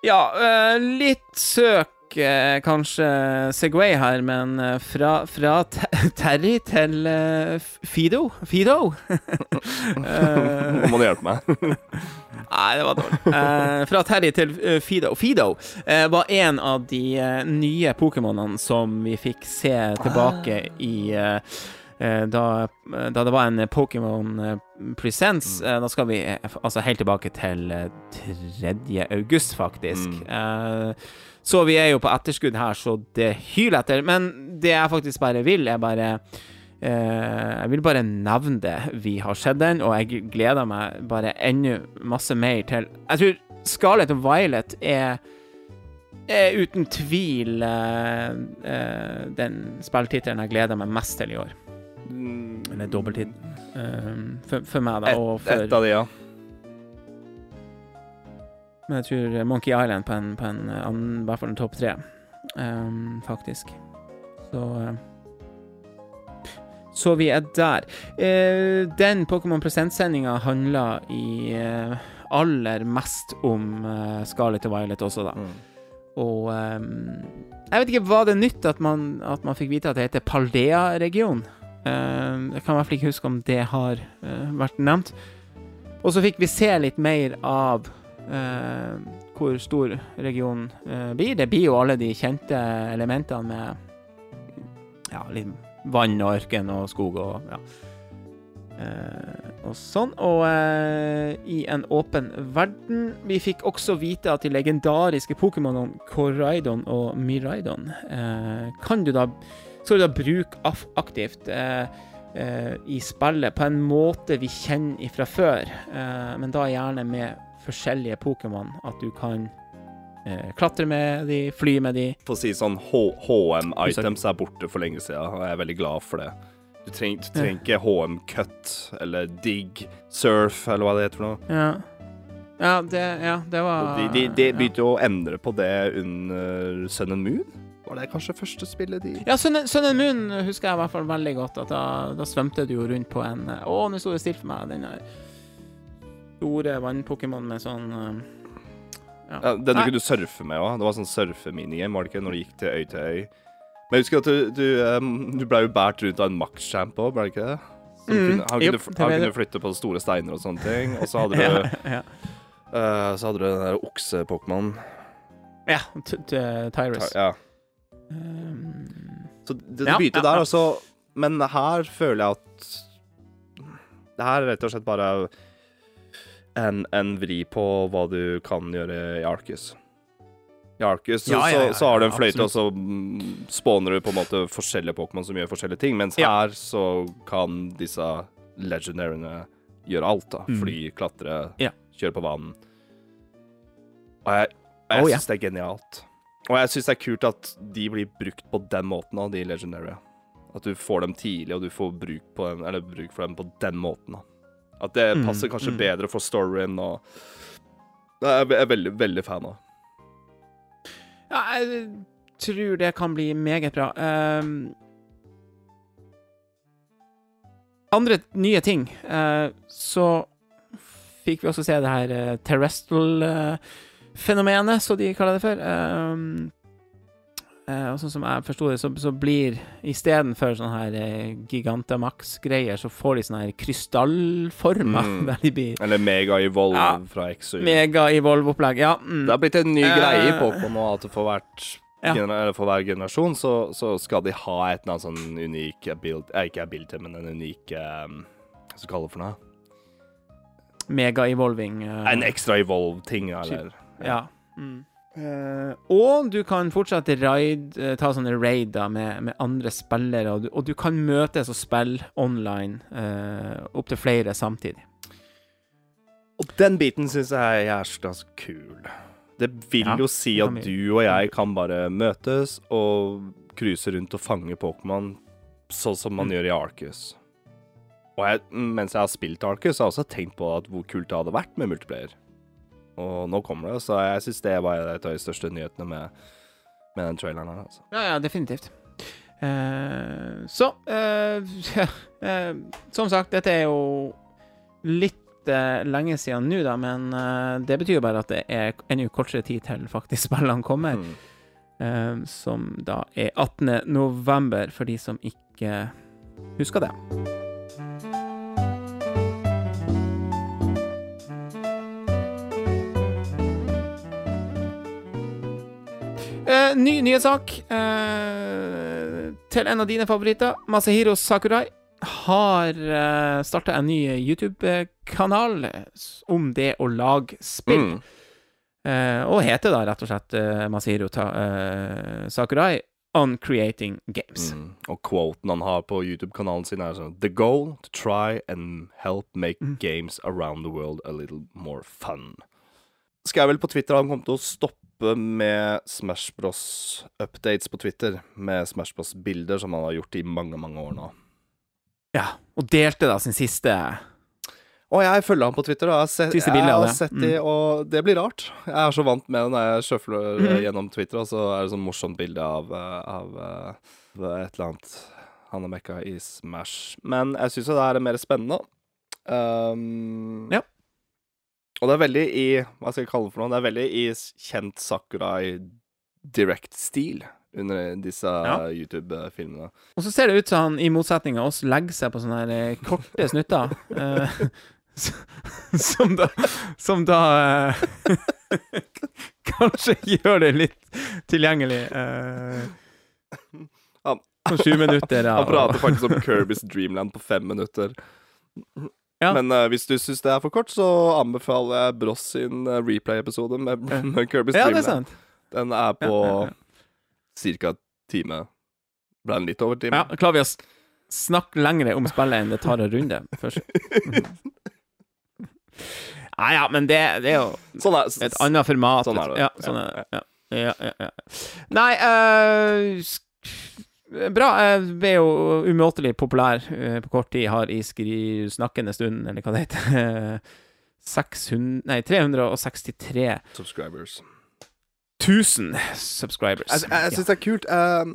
Ja, eh, litt søk eh, kanskje Segway her, men eh, fra, fra Te- Terry til Fido Fido? Nå må du hjelpe meg. Nei, det var dårlig. Fra Terry til Fido. Fido var en av de nye Pokémonene som vi fikk se tilbake i da, da det var en Pokémon eh, Presents. Mm. da skal vi eh, altså helt tilbake til eh, 3. august, faktisk. Mm. Eh, så vi er jo på etterskudd her, så det hyler etter. Men det jeg faktisk bare vil, er bare Eh, jeg vil bare nevne det. Vi har sett den, og jeg gleder meg bare enda masse mer til Jeg tror Scarlett og Violet er, er uten tvil uh, uh, den spilltittelen jeg gleder meg mest til i år. Eller dobbelttittel. Um, for, for meg, da. Og Et, et av de, ja. Men jeg tror Monkey Island på en, på en annen, i hvert fall en topp tre, um, faktisk. Så uh, Så vi er der. Uh, den Pokémon Present-sendinga handla i uh, aller mest om uh, Scarlett og Violet også, da. Mm. Og um, jeg vet ikke, var det nytt at man, at man fikk vite at det heter Paldea-region? Ehm, jeg kan i hvert fall ikke huske om det har eh, vært nevnt. Og så fikk vi se litt mer av eh, hvor stor regionen eh, blir. Det blir jo alle de kjente elementene med ja, litt vann og ørken og skog og ja. Eh, og sånn. Og eh, i en åpen verden. Vi fikk også vite at de legendariske Pokémonene Koraidon og Miraidon eh, kan du da skal du da bruke af aktivt eh, eh, i spillet på en måte vi kjenner fra før, eh, men da gjerne med forskjellige Pokémon. At du kan eh, klatre med de, fly med de. For å si sånn, HM-items er borte for lenge siden, og jeg er veldig glad for det. Du trenger, du trenger ikke HM-cut eller dig, surf, eller hva det heter for noe. Ja, ja, det, ja, det var Og de, de, de begynte jo å endre på det under Sun and Moon. Var det kanskje første spillet de Ja, Sun and- Sun and Moon husker jeg i hvert fall veldig godt. At da, da svømte du jo rundt på en Å, nå sto det stille for meg. Den der store vannpokémonen med sånn ja. ja, Den du kunne surfe med òg. Det var sånn surfeminigame, var det ikke, når du gikk til øy til øy. Men jeg husker at du, du, um, du ble jo båret rundt av en Max-champ òg, ble det ikke det? Mm, kunne, han jo, kunne, han kunne flytte på store steiner og sånne ting. Og så hadde du, ja, ja. Uh, så hadde du den der okse-pokémonen. ja Tyrus. Ty. Ja. Um, Så det, det Ja, begynte ja, der, altså. Men her føler jeg at Det her er rett og slett bare en, en vri på hva du kan gjøre i Arcus. I Arcus så, så, så har du en fløyte, og så spåner spawner du på en måte forskjellige Pokémon som gjør forskjellige ting, mens her så kan disse legendariene gjøre alt, da. Mm. Fly, klatre, kjøre på vann. Og jeg, jeg Oh, syns det er genialt. Og jeg syns det er kult at de blir brukt på den måten, da, de legendary. At du får dem tidlig, og du får bruk, på dem, eller bruk for dem på den måten. da. At det Mm, passer kanskje mm. bedre for storyen og Det er jeg veldig, veldig fan av. ja, jeg tror det kan bli meget bra. Um, andre nye ting. uh, så fikk vi også se det her uh, terrestrial-fenomenet, så de kaller det for. Um, eh, og sånn som jeg forsto det, så, så blir istedenfor sånne her uh, Gigantamax-greier, så får de sånne her krystallformer. Mm. Der de blir Eller Mega Evolve Ja. fra XU. mega-evolve-opplegg. Ja. Mm. Det har blitt en ny uh, greie i Pokémon nå, at for, hvert, Ja. gener for hver generasjon så, så skal de ha et eller annet sånn unik ability eh, Ikke ability, men en unik um, Hva skal vi kalle det for noe? Mega-evolving. Uh, En ekstra evolve-ting, eller Ja. Mm. Uh, og du kan fortsatt raid, uh, ta sånne raider med, med andre spillere, og du, og du kan møtes og spille online uh, opptil flere samtidig. Og den biten syns jeg er så kul. Det vil Ja, jo si at du og jeg kan bare møtes og cruise rundt og fange Pokémon sånn som man Mm. gjør i Arcus. Og jeg, mens jeg har spilt Arcus, har jeg også tenkt på at hvor kult det hadde vært med multiplayer. Og nå kommer det, så jeg syns det var et av de største nyhetene med, med den traileren her. Altså. Ja, ja, definitivt. Eh, så eh, ja, eh, Som sagt, dette er jo litt eh, lenge siden nå, da, men eh, det betyr jo bare at det er ennå kortere tid til faktisk spillene kommer. Mm. som da er 18. november, for de som ikke husker det. Eh, ny nyhetssak eh, til en av dine favoritter. Masahiro Sakurai har uh, starta en ny YouTube-kanal om det å lage spill. Mm. Eh, og heter da rett og slett eh, Masahiro Ta eh, Sakurai. on creating games. Mm. Og quoten han har på YouTube-kanalen sin, er sånn The goal to try and help make Mm. games around the world a little more fun. Skal jeg vel på Twitter han kom til å stoppe med Smash Bros. updates på Twitter, med Smash Bros.-bilder, som han har gjort i mange, mange år nå. Ja, og delte da sin siste Og jeg følger han på Twitter, og jeg har sett, jeg har det. sett de, og det blir rart. Jeg er så vant med det når jeg sjøfler mm. gjennom Twitter, og så er det sånn morsomt bilde av, av, av eh, et eller annet han har mekka i Smash. Men jeg syns jo det her er mer spennende. Um, Ja. Og det er veldig i Hva skal jeg kalle det for noe? Det er veldig i kjent Sakurai direct-stil under disse Ja. YouTube-filmene. Og så ser det ut som han, i motsetning av oss, legger seg på sånne her eh, korte snutter. eh, som da Som da eh, Kanskje gjør det litt tilgjengelig. eh, Han- sju minutter. Han prater faktisk om Kirby's Dreamland på fem minutter. Ja. Men uh, hvis du syns det er for kort, så anbefaler jeg Bross sin uh, replay-episode med, med, Kirby Kirby's Ja, det er sant. Den er på Ja, ja, ca. time. Ble den litt over time? Ja, klarer vi å snakke lengre om spillet enn det tar en runde først? Nei ja, men det, det er jo Sånn er et annet format. Sånn er det. Ja, sånn er. Ja. Ja, ja, ja. Nei sk- Bra. Jeg ble jo umåtelig populær eh, på kort tid. Har i skri snakkende stund, eller hva det heter. 600 Nei, 363 subscribers. 1000 subscribers. Jeg, jeg syns det er kult. eh,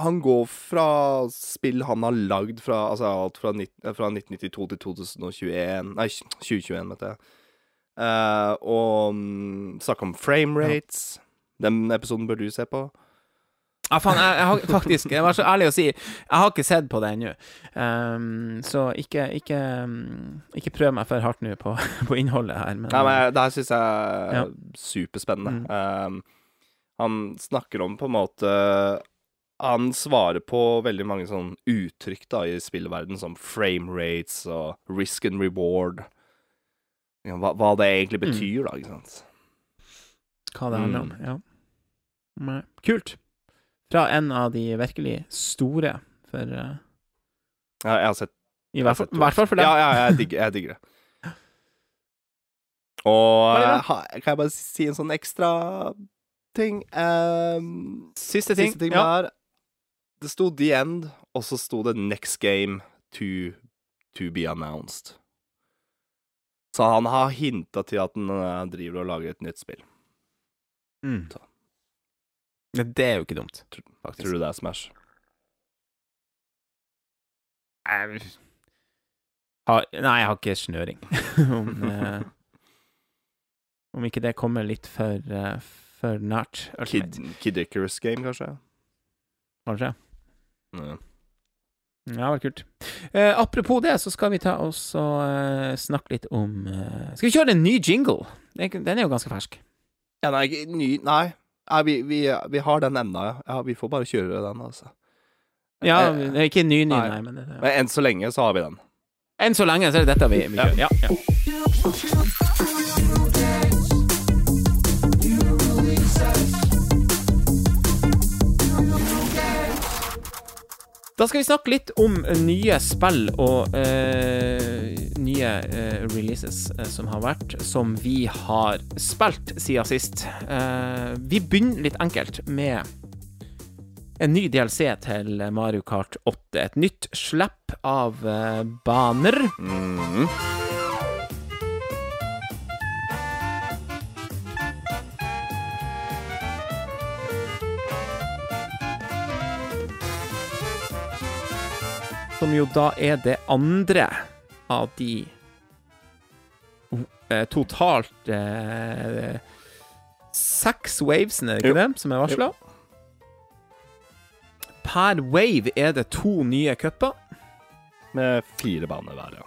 han går fra spill han har lagd fra Altså alt fra, nitt- fra 1992 til 2021 Nei, 2021, vet jeg. Uh, og um, snakke om frame rates. Den episoden bør du se på. Ja, faen, jeg, jeg har faktisk Jeg var så ærlig å si Jeg har ikke sett på det ennå. Um, så ikke, ikke Ikke prøv meg for hardt nå på, på innholdet her. Men, Nei, men Det her syns jeg er Ja. superspennende. Mm. Um, han snakker om på en måte Han svarer på veldig mange sånn uttrykk da i spillverden, som frame rates og risk and reward. Ja, Hva, hva det egentlig Mm. betyr, da, ikke sant. hva det handler om. Mm. Ja. Kult. Fra en av de virkelig store for uh, Ja, jeg har sett I hvert fall, hvert fall for deg. Ja, ja, jeg digger, jeg digger det. Og eh, ha, kan jeg bare si en sånn ekstra ting? Um, Siste ting. Siste ting ja. var Det sto The End, og så sto det Next Game to, to be announced. Så han har hinta til at han eh, driver og lager et nytt spill. Mm. Så. Det er jo ikke dumt, faktisk. Tror du det er Smash? Jeg har, nei, jeg har ikke snøring om eh, Om ikke det kommer litt for, uh, for nært. Kid, Kid Icarus Game, kanskje? Kanskje. Mm. Ja, det var kult. Eh, apropos det, så skal vi ta oss og eh, snakke litt om eh, Skal vi kjøre en ny jingle? Den Den er jo ganske fersk. Ja, nei, ny Nei. Nei vi, vi, vi har den ennå, ja. ja. Vi får bare kjøre den, altså. Ja, Eh, det er ikke ny, ny, nei. nei, men ja. Men enn så lenge så har vi den. Enn så lenge så er det dette vi, vi Ja. gjør. Ja, ja. Da skal vi snakke litt om nye spill og eh, nye uh, releases uh, som har vært, som vi har spilt siden sist. Uh, vi begynner litt enkelt med en ny DLC til Mario Kart 8. Et nytt slipp av baner. -hmm. Som jo da er det andre av de eh, totalt eh, seks wavesene, er det ikke Jo. det, som er varsla? Per wave er det to nye cuper, Med fire baner hver, ja.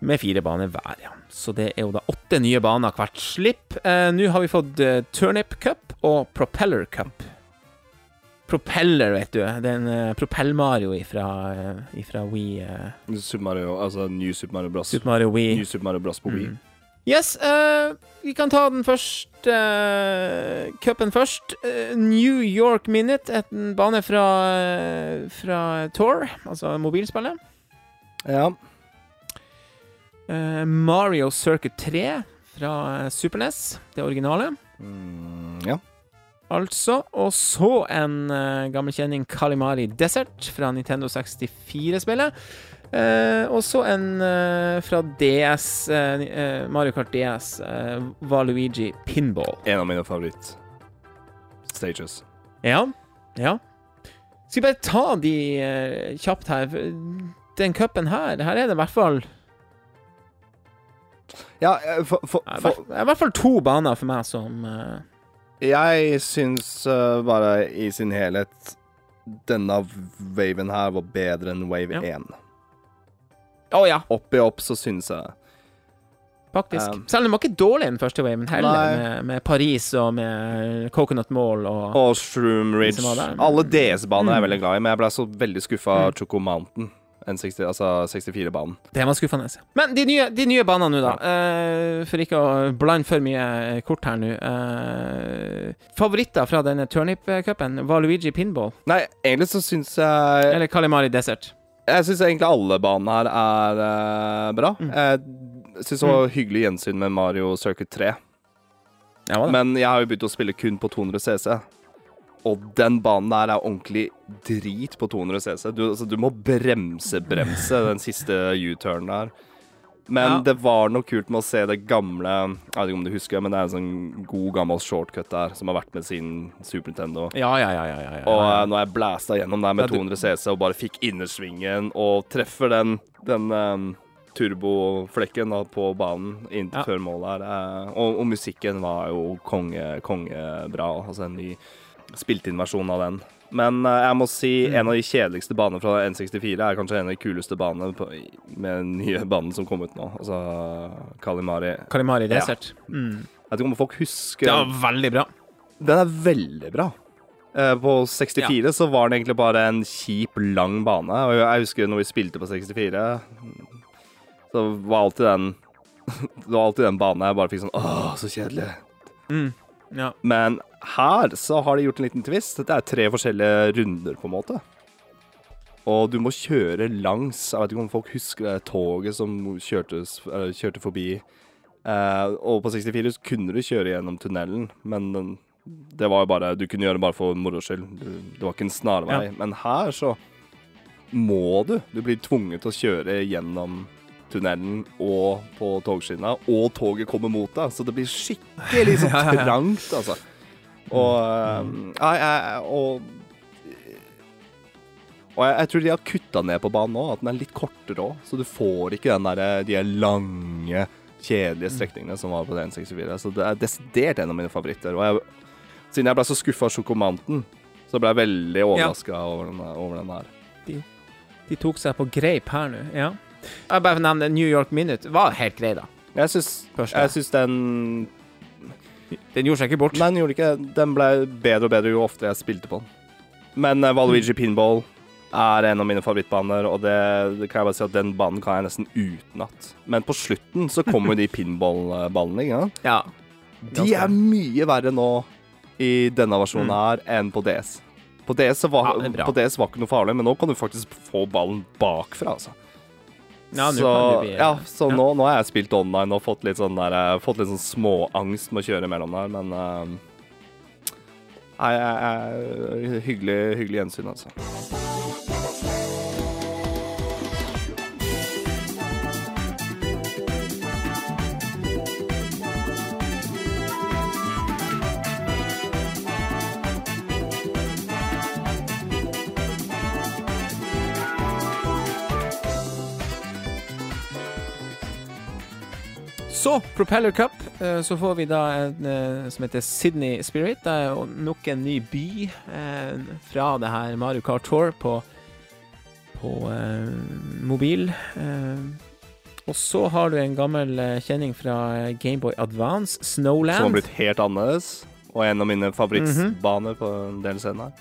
med fire baner hver, ja. Så det er jo da åtte nye baner hvert slipp. Eh, Nå har vi fått eh, Turnip Cup og Propeller Cup. Propeller, vet du. Det er en uh, Propell-Mario ifra, uh, ifra Wii. Uh. Super Mario, altså New Super Mario Bros. Super Mario Wii. New Super Mario Bros på Wii. Mm. Yes, uh, vi kan ta den første uh, cupen først. Uh, New York Minute, en bane fra, uh, fra Tor, altså mobilspillet. Ja. Eh, Mario Circuit 3 fra eh, Super NES, det originale. Mm, ja. Altså. Og så en uh, gammel kjenning, Kalimari Desert, fra Nintendo 64-spillet. Uh, og så en uh, fra DS, eh, eh, Mario Kart DS, Valuigi Pinball. En av mine favoritt-stages. Ja. Ja. Skal vi bare ta de eh, kjapt her? Den cupen her, her er det i hvert fall Ja, eh, for, for, for, i hvert fall to baner for meg som eh, Jeg syns uh, bare i sin helhet denne waven her var bedre enn wave Ja. 1. Å ja, Oppi opp så syns jeg faktisk. Um, Selv om den var ikke dårlig den første waven heller, med, med Paris og med Coconut Mall og Og Shroom Ridge. Alle DS-baner er jeg Mm. veldig glad i, men jeg ble så veldig skuffa av Mm. Choco Mountain. N60, altså 64-banen. Det var skuffende. Men de nye, de nye banene nå, da. Uh, for ikke å blande for mye kort her nå. Uh, favoritter fra denne turnip-cupen? Valuigi Pinball Nei, egentlig så syns jeg eller Kalimari Desert? Jeg syns egentlig alle banene her er uh, bra. Mm. Jeg syns det var hyggelig gjensyn med Mario Circuit 3. Ja. Men jeg har jo begynt å spille kun på 200 CC. Og den banen der er ordentlig drit på 200 CC. Du, altså, du må bremse-bremse den siste U-turnen der. Men Ja. det var noe kult med å se det gamle Jeg vet ikke om du husker, men det er en sånn god, gammel shortcut der som har vært med sin Super Nintendo. Ja, ja, ja. ja, ja. Og uh, når jeg blæsta gjennom der med Ja, du- 200 CC og bare fikk innersvingen og treffer den, den um, turboflekken da, på banen inntil før målet her Uh, og, og musikken var jo konge, kongebra. Altså en ny spilt inn versjonen av den. Men eh, jeg må si Mm. en av de kjedeligste banene fra N64 er kanskje en av de kuleste banene på, med den nye banen som kom ut nå. Altså Kalimari. Kalimari Kalimari Ja. Desert. Jeg vet ikke om folk husker Det var veldig bra. den er veldig bra. Eh, På 64 så var den egentlig bare en kjip, lang bane. Og jeg husker når vi spilte på 64, så var alltid den Det var alltid den banen jeg bare fikk sånn Åh, så kjedelig. Mm. Ja. Men her så har de gjort en liten twist. Dette er tre forskjellige runder, på en måte. Og du må kjøre langs Jeg vet ikke om folk husker det toget som kjørte, eller kjørte forbi. Eh, og på 64 så kunne du kjøre gjennom tunnelen, men den, det var jo bare Du kunne gjøre det bare for moro skyld. Du- Det var ikke en snarvei. Ja. Men her så må du. Du blir tvunget til å kjøre gjennom tunnelen og på togskinna, og toget kommer mot deg, så det blir skikkelig sånn Ja, ja, ja. trangt, altså. Og eh, jeg, jeg, og og jeg, tror de har kutta ned på banen nå, at den er litt kortere òg. Så du får ikke den der, de lange, kjedelige strekningene som var på den 64. Så det er desidert en av mine favoritter. Og jeg, siden jeg ble så skuffa av Sjokomanten, så ble jeg veldig overraska over, over den her. De tok seg på greip her nå. Ja. Jeg bare nevner New York Minute. Var helt grei, da. Jeg syns, den Den gjorde seg ikke bort. Nei, den gjorde ikke Den ble bedre og bedre jo oftere jeg spilte på den. Men uh, Valuigi Pinball er en av mine favorittbaner, og det, det kan jeg bare si at den banen kan jeg nesten utenat. Men på slutten så kommer jo de pinballballene, ikke sant? Ja. De er mye verre nå i denne versjonen her enn på DS. På DS, var, Mm. Ja, på DS var ikke noe farlig, men nå kan du faktisk få ballen bakfra, altså. Ja, så bli- ja, så ja. Nå, nå har jeg spilt online og fått litt sånn, der, eh, fått litt sånn småangst med å kjøre mellom der, men uh, Nei, jeg- jeg- hyggelig, hyggelig gjensyn, altså. Så, Propeller Cup. eh, Så får vi da en eh, som heter Sydney Spirit. Det er nok en ny by eh, fra det her Mario Kart Tour på, på mobil. Og så har du en gammel kjenning fra Gameboy Advance, Snowland. Som har blitt helt annerledes, og en av mine favorittbaner på en del scener.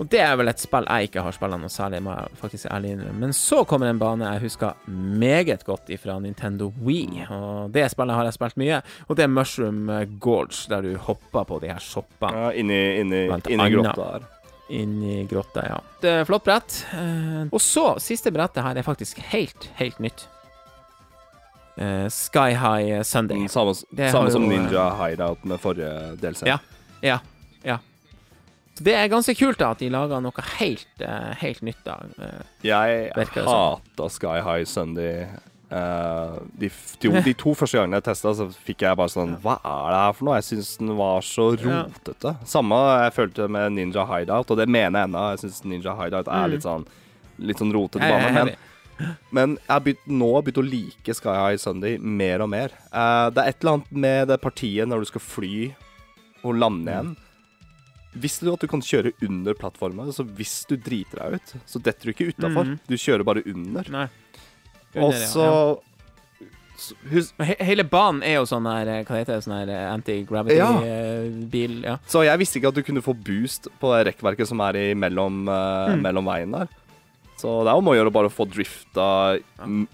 Og det er vel et spill jeg ikke har spilt noe særlig, må jeg faktisk ærlig innrømme. Men så kommer en bane jeg husker meget godt fra Nintendo Wii, og det spillet har jeg spilt mye. Og det er Mushroom Gorge, der du hopper på de her soppene Ja, inni, inni, inni grotta her. inn i grotta, ja. Det er flott brett. Eh, og så, siste brettet her er faktisk helt, helt nytt. Eh, Sky High Sunday. Mm, Samme, samme som Ninja Hideout med forrige DLC. Ja. Ja, ja. Så det er ganske kult da, at de lager noe helt, eh, helt nytt. da. Eh, Jeg hata Sky High Sunday. Uh, de, de, de to første gangene jeg testa, så fikk jeg bare sånn Hva er det her for noe? Jeg syns den var så rotete. Samme jeg følte med Ninja Hideout, og det mener jeg ennå. Jeg syns Ninja Hideout er Mm. litt sånn Litt sånn rotete bane. Men, men jeg har begynt, nå begynt å like Sky High Sunday mer og mer. Uh, det er et eller annet med det partiet når du skal fly og lande igjen. Visste du at du kan kjøre under plattformen? Så hvis du driter deg ut, så detter du ikke utafor. Mhm. Du kjører bare under. Nei. Og Under, ja, så så- hus- he hele banen er jo sånn her eh, Hva heter det? Sånn her eh, anti-gravity-bil. Ja. Så jeg visste ikke at du kunne få boost på det rekkverket som er i mellom, eh, Mm. mellom veien der. Så det er om å gjøre bare å få drifta mm,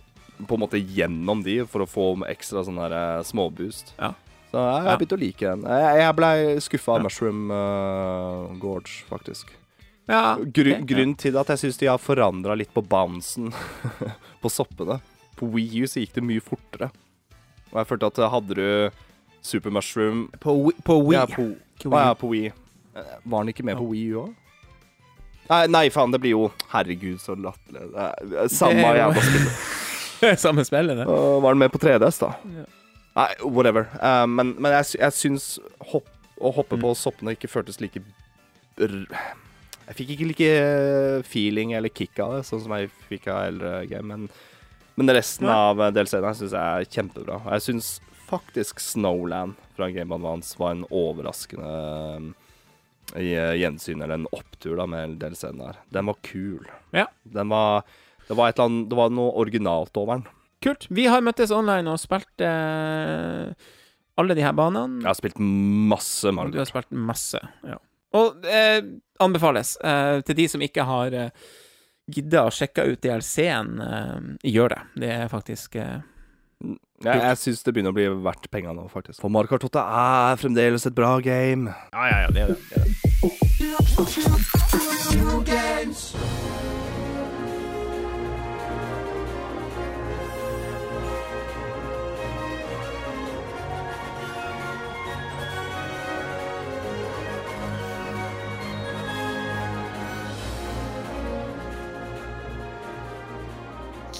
på en måte gjennom de for å få ekstra sånn her eh, småboost. Ja. Så jeg Ja. har begynt å like den. Jeg, jeg ble skuffa av. Mushroom uh, Gorge, faktisk. ja. Gru. Grunnen til at jeg syns de har forandra litt på bouncen på soppene På Wii U så gikk det mye fortere. Og jeg følte at hadde du Super Mushroom På, Wii- på Wii. Ja, på, ah, ja, på Wii. Eh, Var den ikke med på Wii U òg? Nei, nei, faen, det blir jo Herregud, så latterlig. Er Samme jævla spillet. Samme spillet, det. Var den med på 3DS, da? Ja. Nei, whatever. Uh, men men jeg, jeg syns hopp, å hoppe Mm. på soppene ikke føltes like Jeg fikk ikke like feeling eller kick av det, sånn som jeg fikk av eldre game. Men, men resten ja. av DLC-ene syns jeg er kjempebra. Jeg syns faktisk Snowland fra Game Advance var en overraskende eh, gjensyn, eller en opptur, da, med DLC-en der. Den var kul. Ja. Den var det var, annet, det var noe originalt over den. Kult. Vi har møttes online og spilt eh, alle de her banene. Jeg har spilt masse Mario. Du har spilt masse, ja. Og eh, anbefales eh, til de som ikke har eh, gidda å sjekke ut DLC-en. Eh, gjør det. Det er faktisk eh, Jeg, jeg syns det begynner å bli verdt penga nå, faktisk. For Mario Kart 8 er fremdeles et bra game. Ja, ja, ja, det er det. det, er det.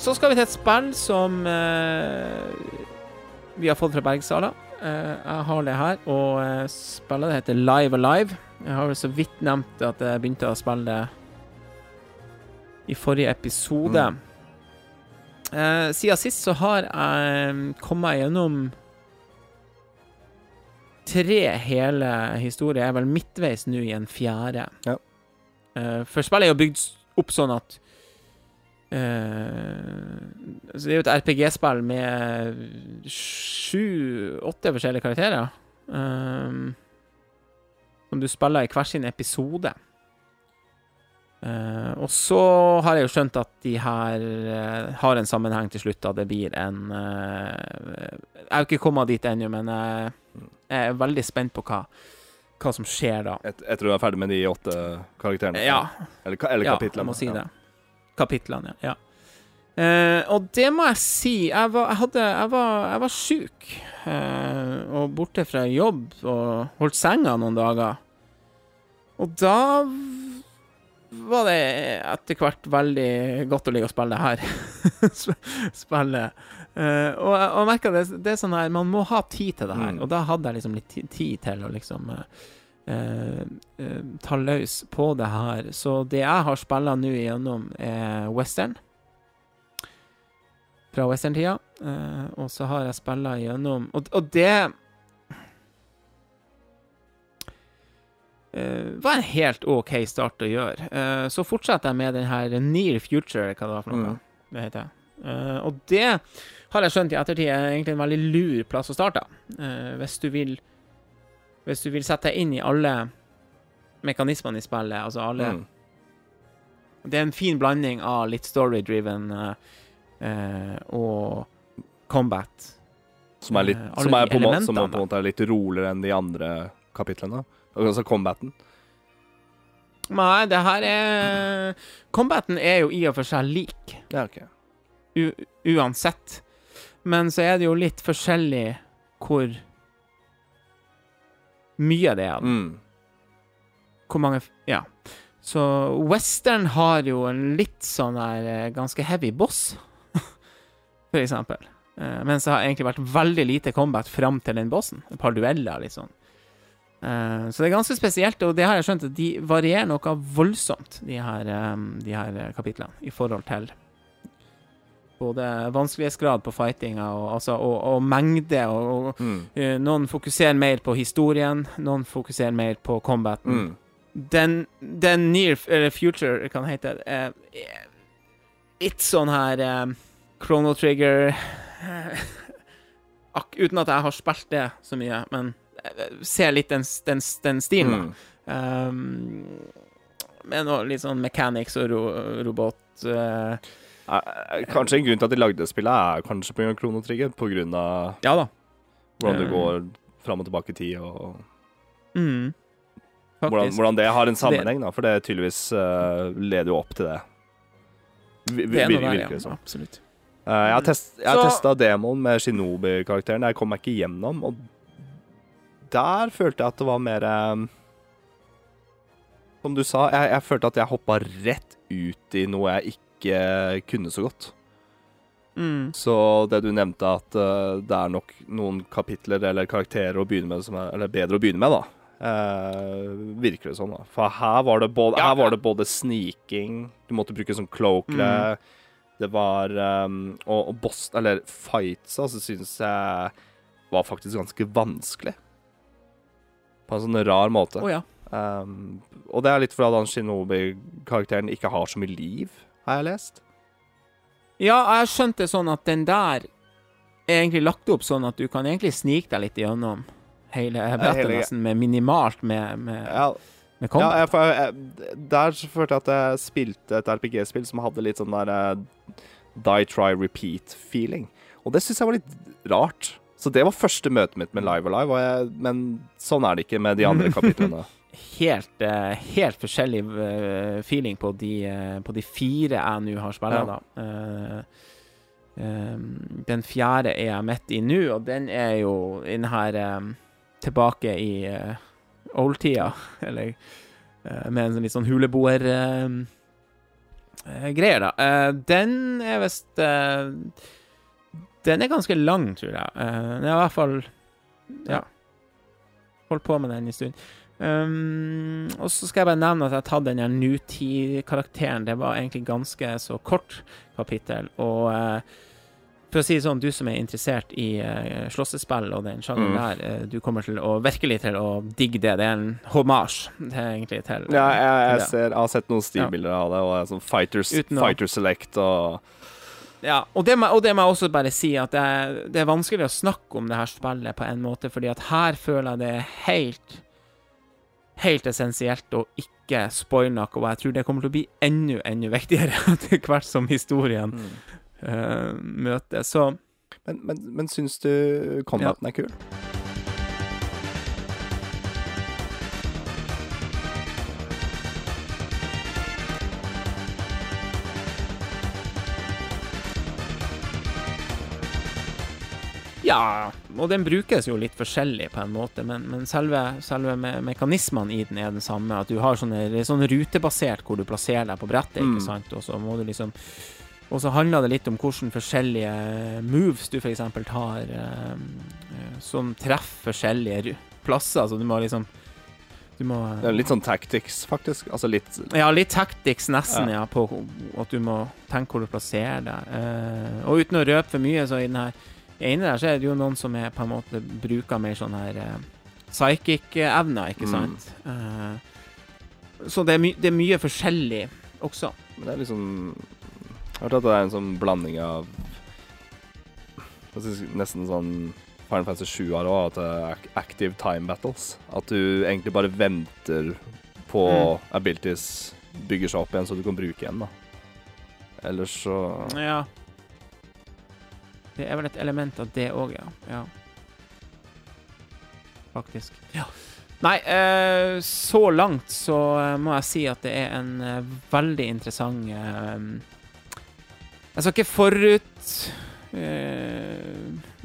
Så skal vi til et spill som eh, vi har fått fra Bergsala. Eh, jeg har det her, og eh, spillet heter Live Alive. Jeg har vel så vidt nevnt at jeg begynte å spille det i forrige episode. Eh, siden sist så har jeg eh, kommet gjennom tre hele historier. Jeg er vel midtveis nå i en fjerde. Ja. Eh, for spillet er jo bygd opp sånn at Eh, så det er jo et RPG-spill med sju-åtte forskjellige karakterer. ehm, som du spiller i hver sin episode. Uh, og så har jeg jo skjønt at de her uh, har en sammenheng til slutt, da det blir en Jeg har ikke kommet dit ennå, men jeg, jeg er veldig spent på hva, hva som skjer da. Et, etter du er ferdig med de åtte karakterene. Ja, Eller, eller kapitlene? ja, jeg må si Ja. Kapitlene, ja. Eh, og det må jeg si. Jeg var, jeg hadde, jeg var, jeg var sjuk uh, og borte fra jobb og holdt senga noen dager. Og da var det etter hvert veldig godt å ligge og spille det her. Spille. Uh, og jeg, og merka det, det er sånn her Man må ha tid til det her. Mm. Og da hadde jeg liksom litt tid til å liksom eh, eh, eh, ta løs på det her. Så det jeg har spilla nå igjennom, er western. Fra western-tida. Eh, og så har jeg spilla igjennom Og, og det uh, var en helt OK start å gjøre. Uh, så fortsetter jeg med den her Near Future, hva det var for noe. Mm. Det heter. Uh, og det har jeg skjønt i ettertid er egentlig en veldig lur plass å starte. Uh, hvis du vil Hvis du vil sette deg inn i alle mekanismene i spillet. Altså alle Mm. Det er en fin blanding av litt story-driven uh, og combat. Som er, litt, uh, som, er måte- som er på en måte er litt roligere enn de andre kapitlene. Altså combaten. Nei, det her er Combaten er jo i og for seg lik. Ja, okay. uansett. Men så er det jo litt forskjellig hvor mye det er. av den. Mm. Hvor mange Ja. Så western har jo en litt sånn der eh, ganske heavy boss, for eksempel. Eh, mens det har egentlig vært veldig lite combat fram til den bossen. Et par dueller, liksom. så det er ganske spesielt, og det har jeg skjønt at de varierer noe voldsomt, de her, de her kapitlene, i forhold til både vanskelighetsgrad på fightinga og, altså, og, og mengde. Og, og Mm. uh, noen fokuserer mer på historien, noen fokuserer mer på combaten. Mm. Den, den near eller future, kan det hete, uh, er litt sånn her eh, Chrono Trigger eh, Uten at jeg har spilt det så mye, men eh, ser litt den, den, den stilen, da. Mm. Um, med noe litt sånn mechanics og ro, robot eh, Eh, Kanskje en grunn til at de lagde spillet, er kanskje pga. kronotrigger. Pga. Ja da. hvordan du Eh. går fram og tilbake i tid, og Mm. hvordan, hvordan det har en sammenheng, da. For det tydeligvis uh, leder jo opp til det. Vi- det noe der, virker det ja. som. Absolutt. Eh, jeg har, test, jeg har testa demoen med Shinobi-karakteren. Jeg kom meg ikke gjennom, og der følte jeg at det var mer um, Som du sa, jeg, jeg følte at jeg hoppa rett ut i noe jeg ikke kunne så godt. Mm. Så det du nevnte, at uh, det er nok noen kapitler eller karakterer å begynne med som er Eller bedre å begynne med, da. Uh, virker det sånn, da. For her var det både, Ja, var det både sniking Du måtte bruke sånn cloakle. Mm. Det var um, Og, og boss Eller fights, altså, syns jeg var faktisk ganske vanskelig. På en sånn rar måte. Oh, ja. Um, og det er litt fordi han Shinobi-karakteren ikke har så mye liv, har jeg lest. Ja, jeg skjønte det sånn at den der er egentlig lagt opp sånn at du kan egentlig snike deg litt gjennom hele brettet, hele- nesten, med minimalt med, med, Ja, med Ja, jeg, for jeg, der følte jeg at jeg spilte et RPG-spill som hadde litt sånn der uh, die, try, repeat-feeling. Og det syns jeg var litt rart. Så det var første møtet mitt med Live Alive, men sånn er det ikke med de andre kapitlene. Helt, eh, helt forskjellig eh, feeling på de, eh, på de fire jeg nå har spilt, Ja. da. Den fjerde er jeg midt i nå, og den er jo den her tilbake i oldtida, eller med en sånn litt sånn huleboer greier, da. Den er visst Den er ganske lang, tror jeg. Den er i hvert fall Ja. Holdt på med den en stund. Um, og så skal jeg bare nevne at jeg har tatt den nutid-karakteren. Det var egentlig ganske så kort kapittel. Og uh, for å si det sånn, du som er interessert i uh, slåssespill og den sjangeren Mm. der, uh, du kommer til å virkelig til å digge det. Det er en hommage det er egentlig til Ja, jeg, jeg, til ser, jeg har sett noen stilbilder av det, og det sånn fighters, Uten fighter select og Ja, og det, må, og det må jeg også bare si, at det er, det er vanskelig å snakke om det her spillet på en måte, fordi at her føler jeg det er helt Helt essensielt å ikke spoile noe, og jeg tror det kommer til å bli enda, enda viktigere etter hvert som historien mm. uh, møter. Så Men, men, men syns du combaten er kul? ja Og den brukes jo litt forskjellig på en måte, men, men selve, selve me mekanismene i den er den samme. At du har sånne, sånn rutebasert hvor du plasserer deg på brettet, Mm. ikke sant, og så må du liksom Og så handler det litt om hvordan forskjellige moves du f.eks. tar, eh, eh, som treffer forskjellige plasser. Så du må liksom Du må Det er litt sånn tactics, faktisk. Altså litt Ja, litt tactics nesten, ja, Ja. på at du må tenke hvor du plasserer deg. Eh, og uten å røpe for mye, så i den her ene der så er det jo noen som er på en måte bruker mer sånn her uh, psychic-evner, ikke Mm. sant? Eh, så det er, det er mye forskjellig også. Men det er liksom Jeg har hørt at det er en sånn blanding av Nesten sånn Final Fantasy 7 har òg, at det er active time battles. At du egentlig bare venter på Mm. abilities bygger seg opp igjen, så du kan bruke igjen, da. Ellers så Ja. Det er vel et element av det òg, ja. ja. Faktisk. Ja. Nei, eh, så langt så eh, må jeg si at det er en eh, veldig interessant Jeg skal ikke forut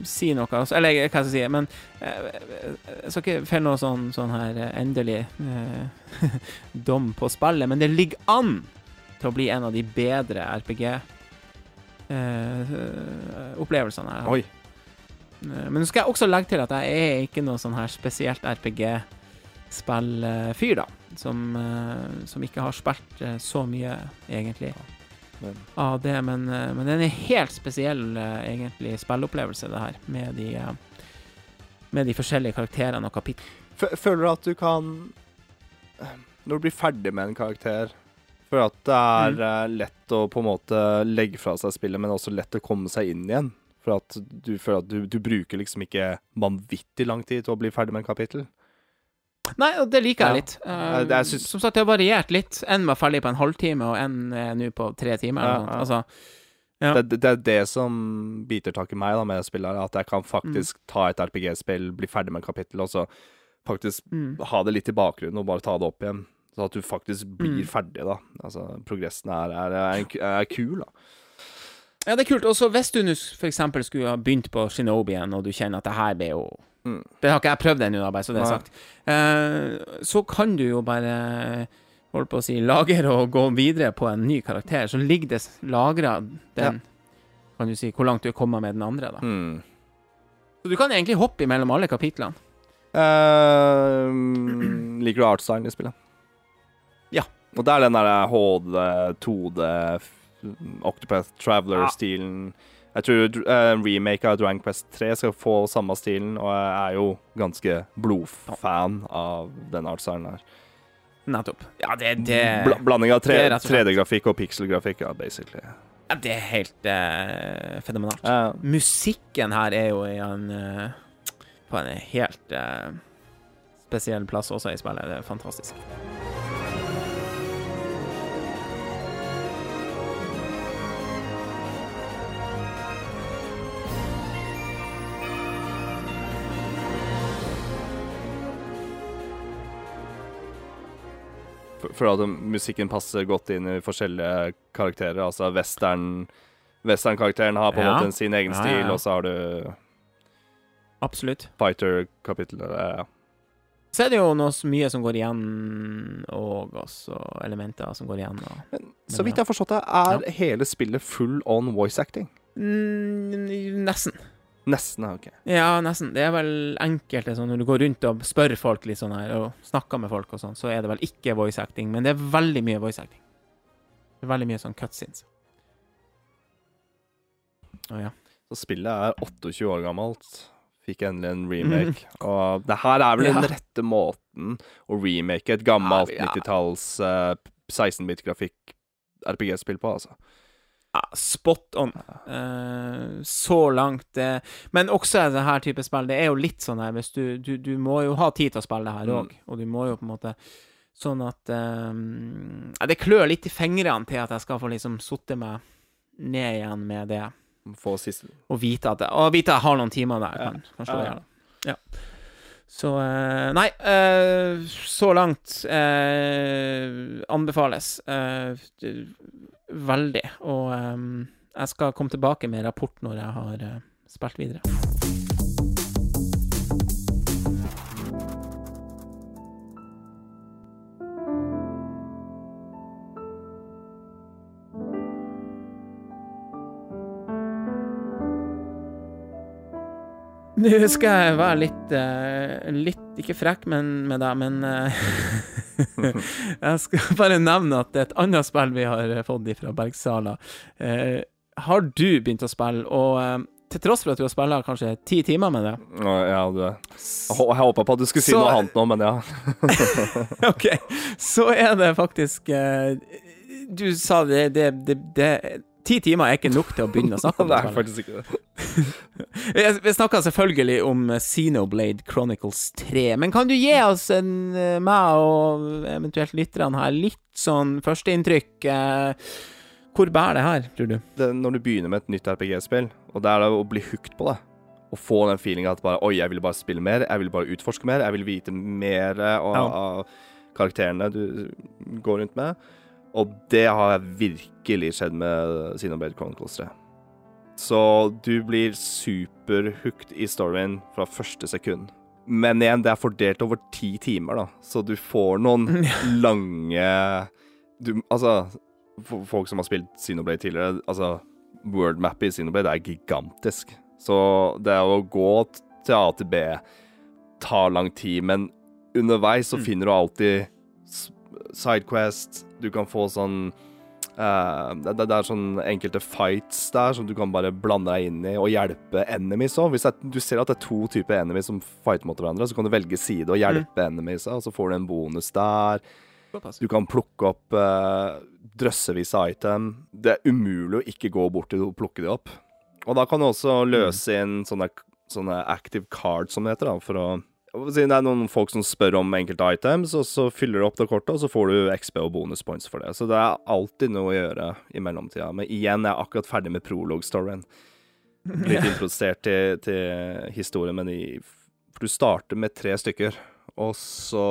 si noe, altså, eller hva skal jeg si, men jeg skal ikke felle noe sånn, sånn her endelig dom på spillet, men det ligger an til å bli en av de bedre RPG-opplevelsene jeg har. Oi. Eh, Men nå skal jeg også legge til at jeg er ikke noe sånn her spesielt RPG-spillfyr, da. Som, eh, som ikke har spilt eh, så mye, egentlig, Men, av det. Men, eh, men det er en helt spesiell, eh, egentlig, spillopplevelse, det her. Med de, eh, med de forskjellige karakterene og kapitlene. Føler du at du kan Når du blir ferdig med en karakter Du at det er Mm. eh, lett å på en måte legge fra seg spillet, men også lett å komme seg inn igjen? For at du føler at du, du bruker liksom ikke vanvittig lang tid til å bli ferdig med en kapittel? Nei, og det liker jeg litt. Eh, Nei, det- jeg synes... Som sagt, det har variert litt. En var ferdig på en halvtime, og en er nå på tre timer. Ja, ja. Altså, Ja. Det, det, det er det som biter tak i meg da med spillet, at jeg kan Mm. faktisk ta et RPG-spill, bli ferdig med et kapittel, og så faktisk mm. ha det litt i bakgrunnen og bare ta det opp igjen. Så at du faktisk blir Mm. ferdig, da. Altså, progressen er, er, er, er kul, da. Ja, det er kult. Også hvis du for eksempel skulle ha begynt på Shinobien, og du kjenner at det her blir jo Mm. Det har ikke jeg prøvd ennå, bare så det er sagt. Eh, så kan du jo bare holdt på å si lagre og gå videre på en ny karakter. Så ligger det lagra den Kan du si hvor langt du er kommet med den andre, da. Mm. Så du kan egentlig hoppe imellom alle kapitlene. Uh, liker du artstyle i spillet? Ja. Og det er den derre HD, 2D, Octopath Traveler-stilen. Jeg tror uh, remake av Dragon Quest 3 skal få samme stilen, og jeg er jo ganske blodfan av den artstylen her. Nettopp. Ja, det, det Bla blanding av det er rett og slett- 3D-grafikk og pixel-grafikk, ja, basically. Ja, det er helt uh, fenomenalt. Uh, Musikken her er jo i en eh, På en helt spesiell plass også i spillet. Det er fantastisk. For at musikken passer godt inn i forskjellige karakterer. Altså western Western-karakteren har på en Ja. måte sin egen Ja, ja, stil, ja. og så har du Absolutt. fighter-kapittelet. Ja. Så er det jo noe mye som går igjen, og også elementer som går igjen. Og... Men så vidt jeg har forstått det, er hele spillet full on voice acting. Mm, nesten. Nesten, ja, OK. Ja, nesten. Det er vel enkelte sånn når du går rundt og spør folk litt sånn her, og snakker med folk og sånn, så er det vel ikke voice acting, men det er veldig mye voice acting. Det er veldig mye sånn cutscenes. Å ja. Så spillet er 28 år gammelt. Fikk endelig en remake. Og det her er vel den rette måten å remake et gammelt Ja, ja. 90-talls uh, 16-bit-grafikk RPG-spill på, altså. Ja, spot on. Uh, så langt uh, Men også det her type spill, det er jo litt sånn her hvis du, du, du må jo ha tid til å spille det her Mm. og du må jo på en måte Sånn at um, Det klør litt i fingrene til at jeg skal få liksom sitte meg ned igjen med det, Få siste og vite at jeg, og vite at jeg har noen timer der jeg Ja. kan, kan Ja. Ja. Så eh, Nei, så langt anbefales. Veldig. Og eh, jeg skal komme tilbake med rapport når jeg har eh, spilt videre. Nå skal jeg være litt eh, Litt, ikke frekk men, med deg, men eh, Jeg skal bare nevne at det er et annet spill vi har eh, fått fra Bergsala. Eh, har du begynt å spille, og eh, til tross for at du har spilt kanskje ti timer med det Ja, du hå- jeg håpa på at du skulle si Så- noe annet nå, men ja. OK, så er det faktisk eh, Du sa det, det, det, det Ti timer er ikke nok til å begynne å snakke om Det Nei, faktisk ikke det. Vi, vi snakka selvfølgelig om Xenoblade Chronicles 3, men kan du gi oss, en, eh, meg og eventuelt lytterne her, litt sånn førsteinntrykk? Eh, hvor bærer det her, tror du? det. Når du begynner med et nytt RPG-spill, og det er det å bli hooked på det, og få den feelinga at bare Oi, jeg vil bare spille mer, jeg vil bare utforske mer, jeg vil vite mer av, Ja. av karakterene du går rundt med. Og det har virkelig skjedd med Xenoblade Chronicles 3. Så du blir superhooked i storyen fra første sekund. Men igjen, det er fordelt over ti timer, da, så du får noen lange du, Altså, folk som har spilt Xenoblade tidligere, altså Wordmappet i Xenoblade er gigantisk. Så det å gå til A til B tar lang tid, men underveis så Mm. finner du alltid Sidequest, du kan få sånn Uh, det, det er sånn enkelte fights der som du kan bare blande deg inn i og hjelpe enemies òg. Hvis er- du ser at det er to typer enemies som fighter mot hverandre, så kan du velge side og hjelpe enemies, og så får du en bonus der. Du kan plukke opp uh, drøssevis av item. Det er umulig å ikke gå bort til og plukke de opp. Og da kan du også løse inn sånne, sånne active cards, som det heter, da, for å det er noen folk som spør om enkelte items, og så fyller du opp det kortet, og så får du XP og bonus points for det. Så det er alltid noe å gjøre i mellomtida. Men igjen, jeg er akkurat ferdig med prolog-storyen. Litt introdusert til, til historien, men i, for du starter med tre stykker. Og så,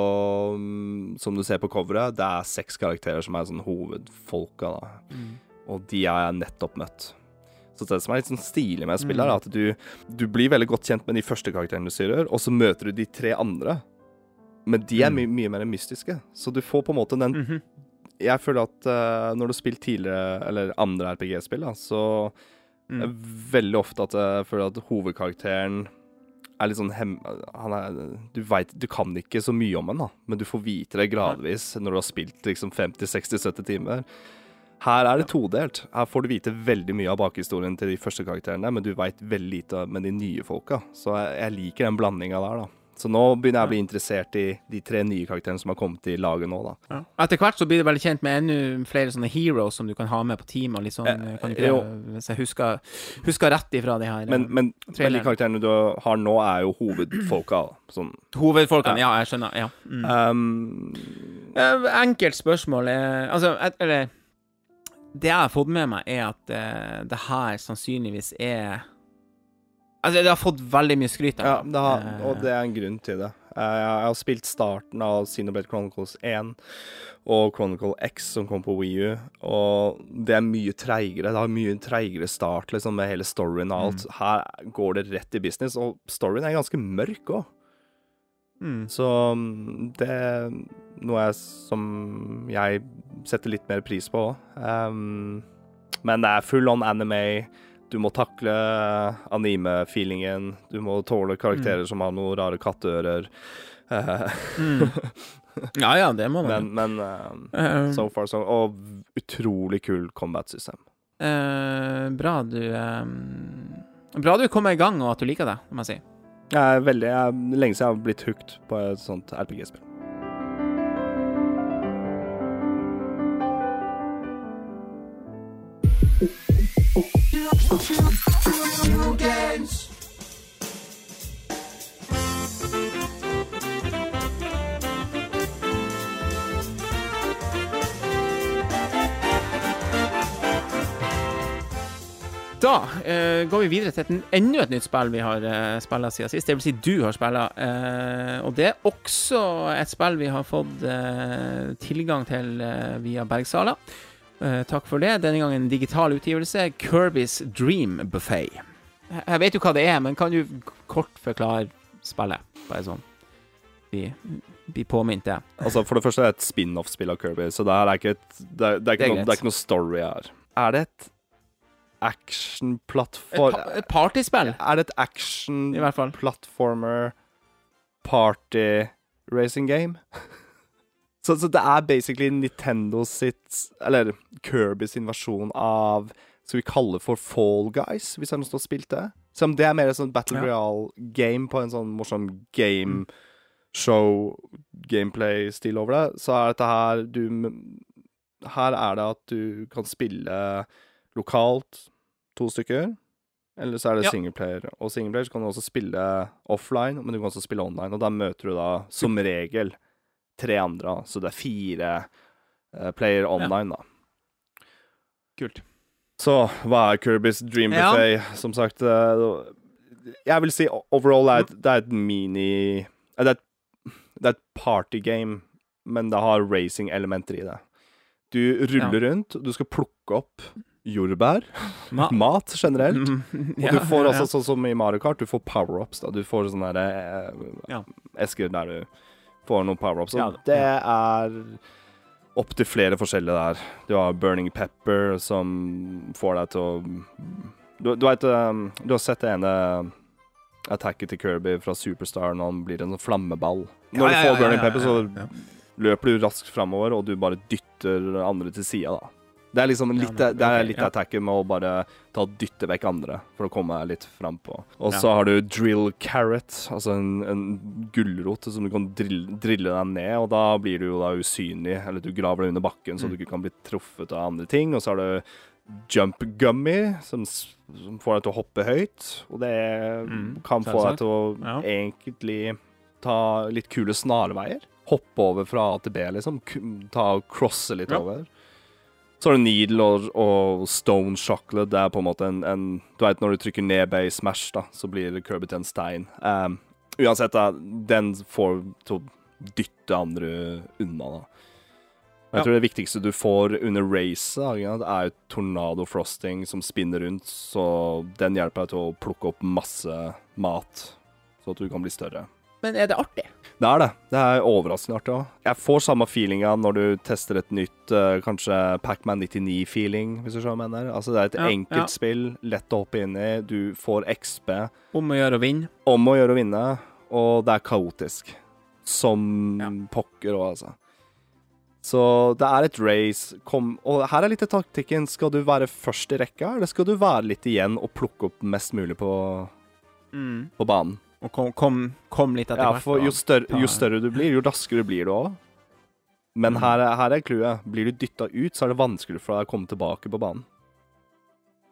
mm, som du ser på coveret, det er seks karakterer som er sånn hovedfolka, da. Og de har jeg nettopp møtt. Så det som er litt sånn stilig med spillet, er at du, du blir veldig godt kjent med de første karakterene du styrer, og så møter du de tre andre. Men de er my mye mer mystiske. Så du får på en måte den Mhm. Jeg føler at uh, når du har spilt tidligere, eller andre RPG-spill, så Mm. er veldig ofte at jeg føler at hovedkarakteren er litt sånn hem... Han er Du veit Du kan ikke så mye om han, da, men du får vite det gradvis når du har spilt liksom 50-60-70 timer. Her er det todelt. Her får du vite veldig mye av bakhistorien til de første karakterene, men du veit veldig lite med de nye folka. Så jeg, liker den blandinga der, da. Så nå begynner jeg å bli interessert i de tre nye karakterene som har kommet i laget nå, da. Ja. Etter hvert så blir du veldig kjent med ennå flere sånne heroes som du kan ha med på team. Og litt sånn, Eh, kan du ikke. Hvis jeg husker, husker rett ifra de her Men, men, men de karakterene du har nå, er jo hovedfolka. Sånn. hovedfolkene. Ja, jeg skjønner. Ja. Mm. Um, Eh, Enkelt spørsmål Altså, eller Det jeg har fått med meg, er at uh, det her sannsynligvis er Altså, det har fått veldig mye skryt av. ja, det har, Eh, og det er en grunn til det. Eh, Jeg har spilt starten av Xenoblade Chronicles 1 og Chronicle X som kom på Wii U, og det er mye treigere. Det har mye treigere start liksom, med hele storyen og alt. Her går det rett i business, og storyen er ganske mørk òg. Mm. Så mm, det er noe jeg, som jeg setter litt mer pris på òg. Um, men det er full on anime. Du må takle anime-feelingen. Du må tåle karakterer som har noen rare katteører. Eh, Mm. Ja ja, det må man. men men Eh, so far, so Og utrolig kul combat-system. Uh, bra du um, Bra du kom i gang, og at du liker det, må jeg si. Jeg er veldig jeg, Lenge siden jeg har blitt hooked på et sånt RPG-spill. Da eh, går vi videre til et, enda et nytt spill vi har eh, spilt siden sist. Det vil si du har spilt. eh, og det er også et spill vi har fått eh, tilgang til eh, via Bergsala. Eh, takk for det. Denne gangen digital utgivelse. Kirby's Dream Buffet. Jeg jeg vet jo hva det er, men kan du kort forklare spillet? Bare sånn. Vi blir påminnet det. Altså, For det første er det et spin-off-spill av Kirby, så det er ikke et Det er, det er, Det er ikke, noe, det er ikke noe story her. Er det et Et, action-plattform pa et partyspill, Er det et action-platformer party racing game? så, så det er basically Nintendo sitt Eller Kirby sin versjon av Skal vi kalle for Fall Guys, hvis som har spilt det? Som det er mer et sånn Battle Ja. Royale-game på en sånn morsom game show gameplay-stil over det, så er dette her du Her er det at du kan spille lokalt to stykker, eller så er det Ja. singleplayer. Og singleplayer så kan du også spille offline, men du kan også spille online. Og da møter du da som regel tre andre, så det er fire uh, player online, da. Kult. Så hva er Kirbys Dream Ja. Buffet? Som sagt uh, Jeg vil si overall er et, det er et mini eh, Det er et, det er et partygame, men det har racing-elementer i det. Du ruller rundt, du skal plukke opp jordbær, Ma mat generelt. Mm, Og du får også, sånn som i Mario Kart, du får power-ups. Du får sånne der, eh, Ja. esker der du får noen power-ups. Og Ja, det er opptil flere forskjellige der. Du har Burning Pepper, som får deg til å Du, du vet Du har sett det ene attacket til Kirby fra Superstar når han blir en sånn flammeball. Når du får Burning Pepper, så løper du raskt framover, og du bare dytter andre til sida, da. Det er liksom litt, Ja, men- det er litt ja. attacket med å bare ta og dytte vekk andre, for å komme litt frampå. Og Ja. så har du drill carrot, altså en, en gulrot som du kan drille, drille deg ned, og da blir du jo da usynlig, eller du graver deg under bakken så Mm. du ikke kan bli truffet av andre ting. Og så har du jump gummy, som, som får deg til å hoppe høyt, og det Mm, kan få deg til å Ja. egentlig ta litt kule snarveier. Hoppe over fra A til B, liksom. Ta og crosse litt Ja. over. Så har du needle og, og stone chocolate. Det er på en måte en, en Du vet når du trykker ned i Smash, da, så blir Kirby til en stein. Um, uansett, da, den får til å dytte andre unna, da. Jeg Ja. tror det viktigste du får under racet, det er jo tornado frosting som spinner rundt, så den hjelper deg til å plukke opp masse mat, så at du kan bli større. Men er det artig? Det er det. Det er overraskende artig òg. Jeg får samme feelinga når du tester et nytt eh, kanskje Pacman 99-feeling, hvis du skjønner hva jeg mener. Altså, det er et Ja, enkelt ja. spill, lett å hoppe inn i, du får XP. Om å gjøre å vinne? Om å gjøre å vinne, og det er kaotisk. Som Ja. pokker òg, altså. Så det er et race. Kom, og her er litt av taktikken. Skal du være først i rekka, eller skal du være litt igjen og plukke opp mest mulig på, Mm. på banen? Og kom, kom, kom litt etter Ja, hvert. for jo større, jo større du blir, jo raskere blir du òg. Men her, er- her er clouet. Blir du dytta ut, så er det vanskeligere for deg å komme tilbake på banen.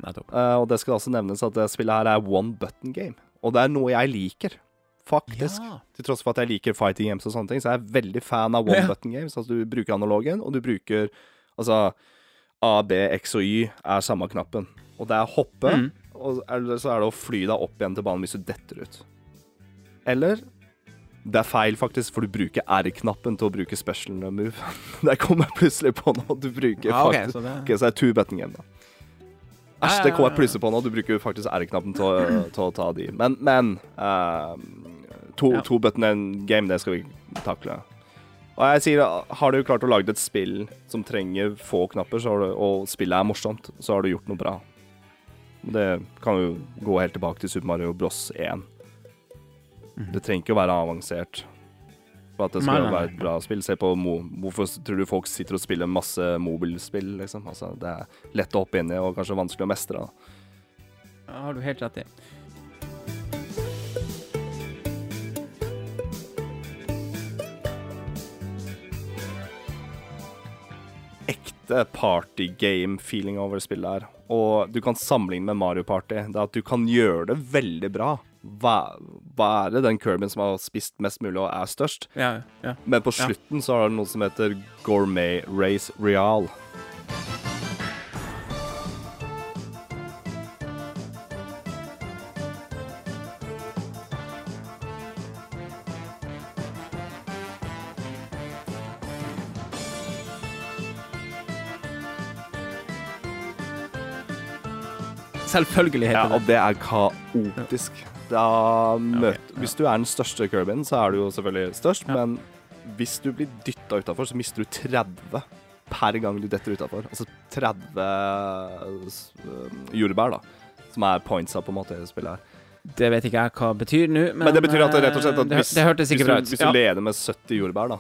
Nettopp. Uh, og det skal også nevnes at det spillet her er one button game. Og det er noe jeg liker, faktisk. Ja. Til tross for at jeg liker fighting games og sånne ting, så er jeg veldig fan av one Ja. button games. Altså du bruker analogen, og du bruker Altså A, B, X og Y er samme knappen. Og det er hoppe, Mm. og så er det å fly deg opp igjen til banen hvis du detter ut. Eller det er feil, faktisk, for du bruker R-knappen til å bruke special move. Der kom jeg plutselig på nå. Du bruker Ja, okay, faktisk så det Ok, så det er two button game, da. Æsj, det kommer kom jeg plutselig på nå. Du bruker faktisk R-knappen til, til å ta de. Men, men uh, to, Ja. to button game, det skal vi takle. Og jeg sier, har du klart å lage et spill som trenger få knapper, så har du, og spillet er morsomt, så har du gjort noe bra. Det kan jo gå helt tilbake til Super Mario Bros 1. Mhm. Det trenger ikke å være avansert for at det skal Nei, nei, være et bra spill. Se på mo Hvorfor tror du folk sitter og spiller masse mobilspill, liksom? Altså, det er lett å hoppe inn i, og kanskje vanskelig å mestre. Da. Ja, har du helt rett i. Ekte partygame-feeling over spillet her. Og du kan sammenligne med Mario Party. Det er at du kan gjøre det veldig bra. Væ- Være den curbien som har spist mest mulig og er størst. Ja, ja. Men på Ja. slutten så har du noe som heter Gourmet Race Real. Selvfølgelig Ja, heter og det er kaotisk. Da møt, ja. Hvis du er den største Kirbyen, så er du jo selvfølgelig størst, Ja. men hvis du blir dytta utafor, så mister du 30 per gang du detter utafor. Altså 30 um, jordbær, da. Som er pointsa, på en måte, i det spillet her. det. Det vet ikke jeg hva betyr nå, men, Men det betyr at det rett og slett eh, at hvis, det hørtes hvis, du, hvis du Ja. leder med 70 jordbær, da,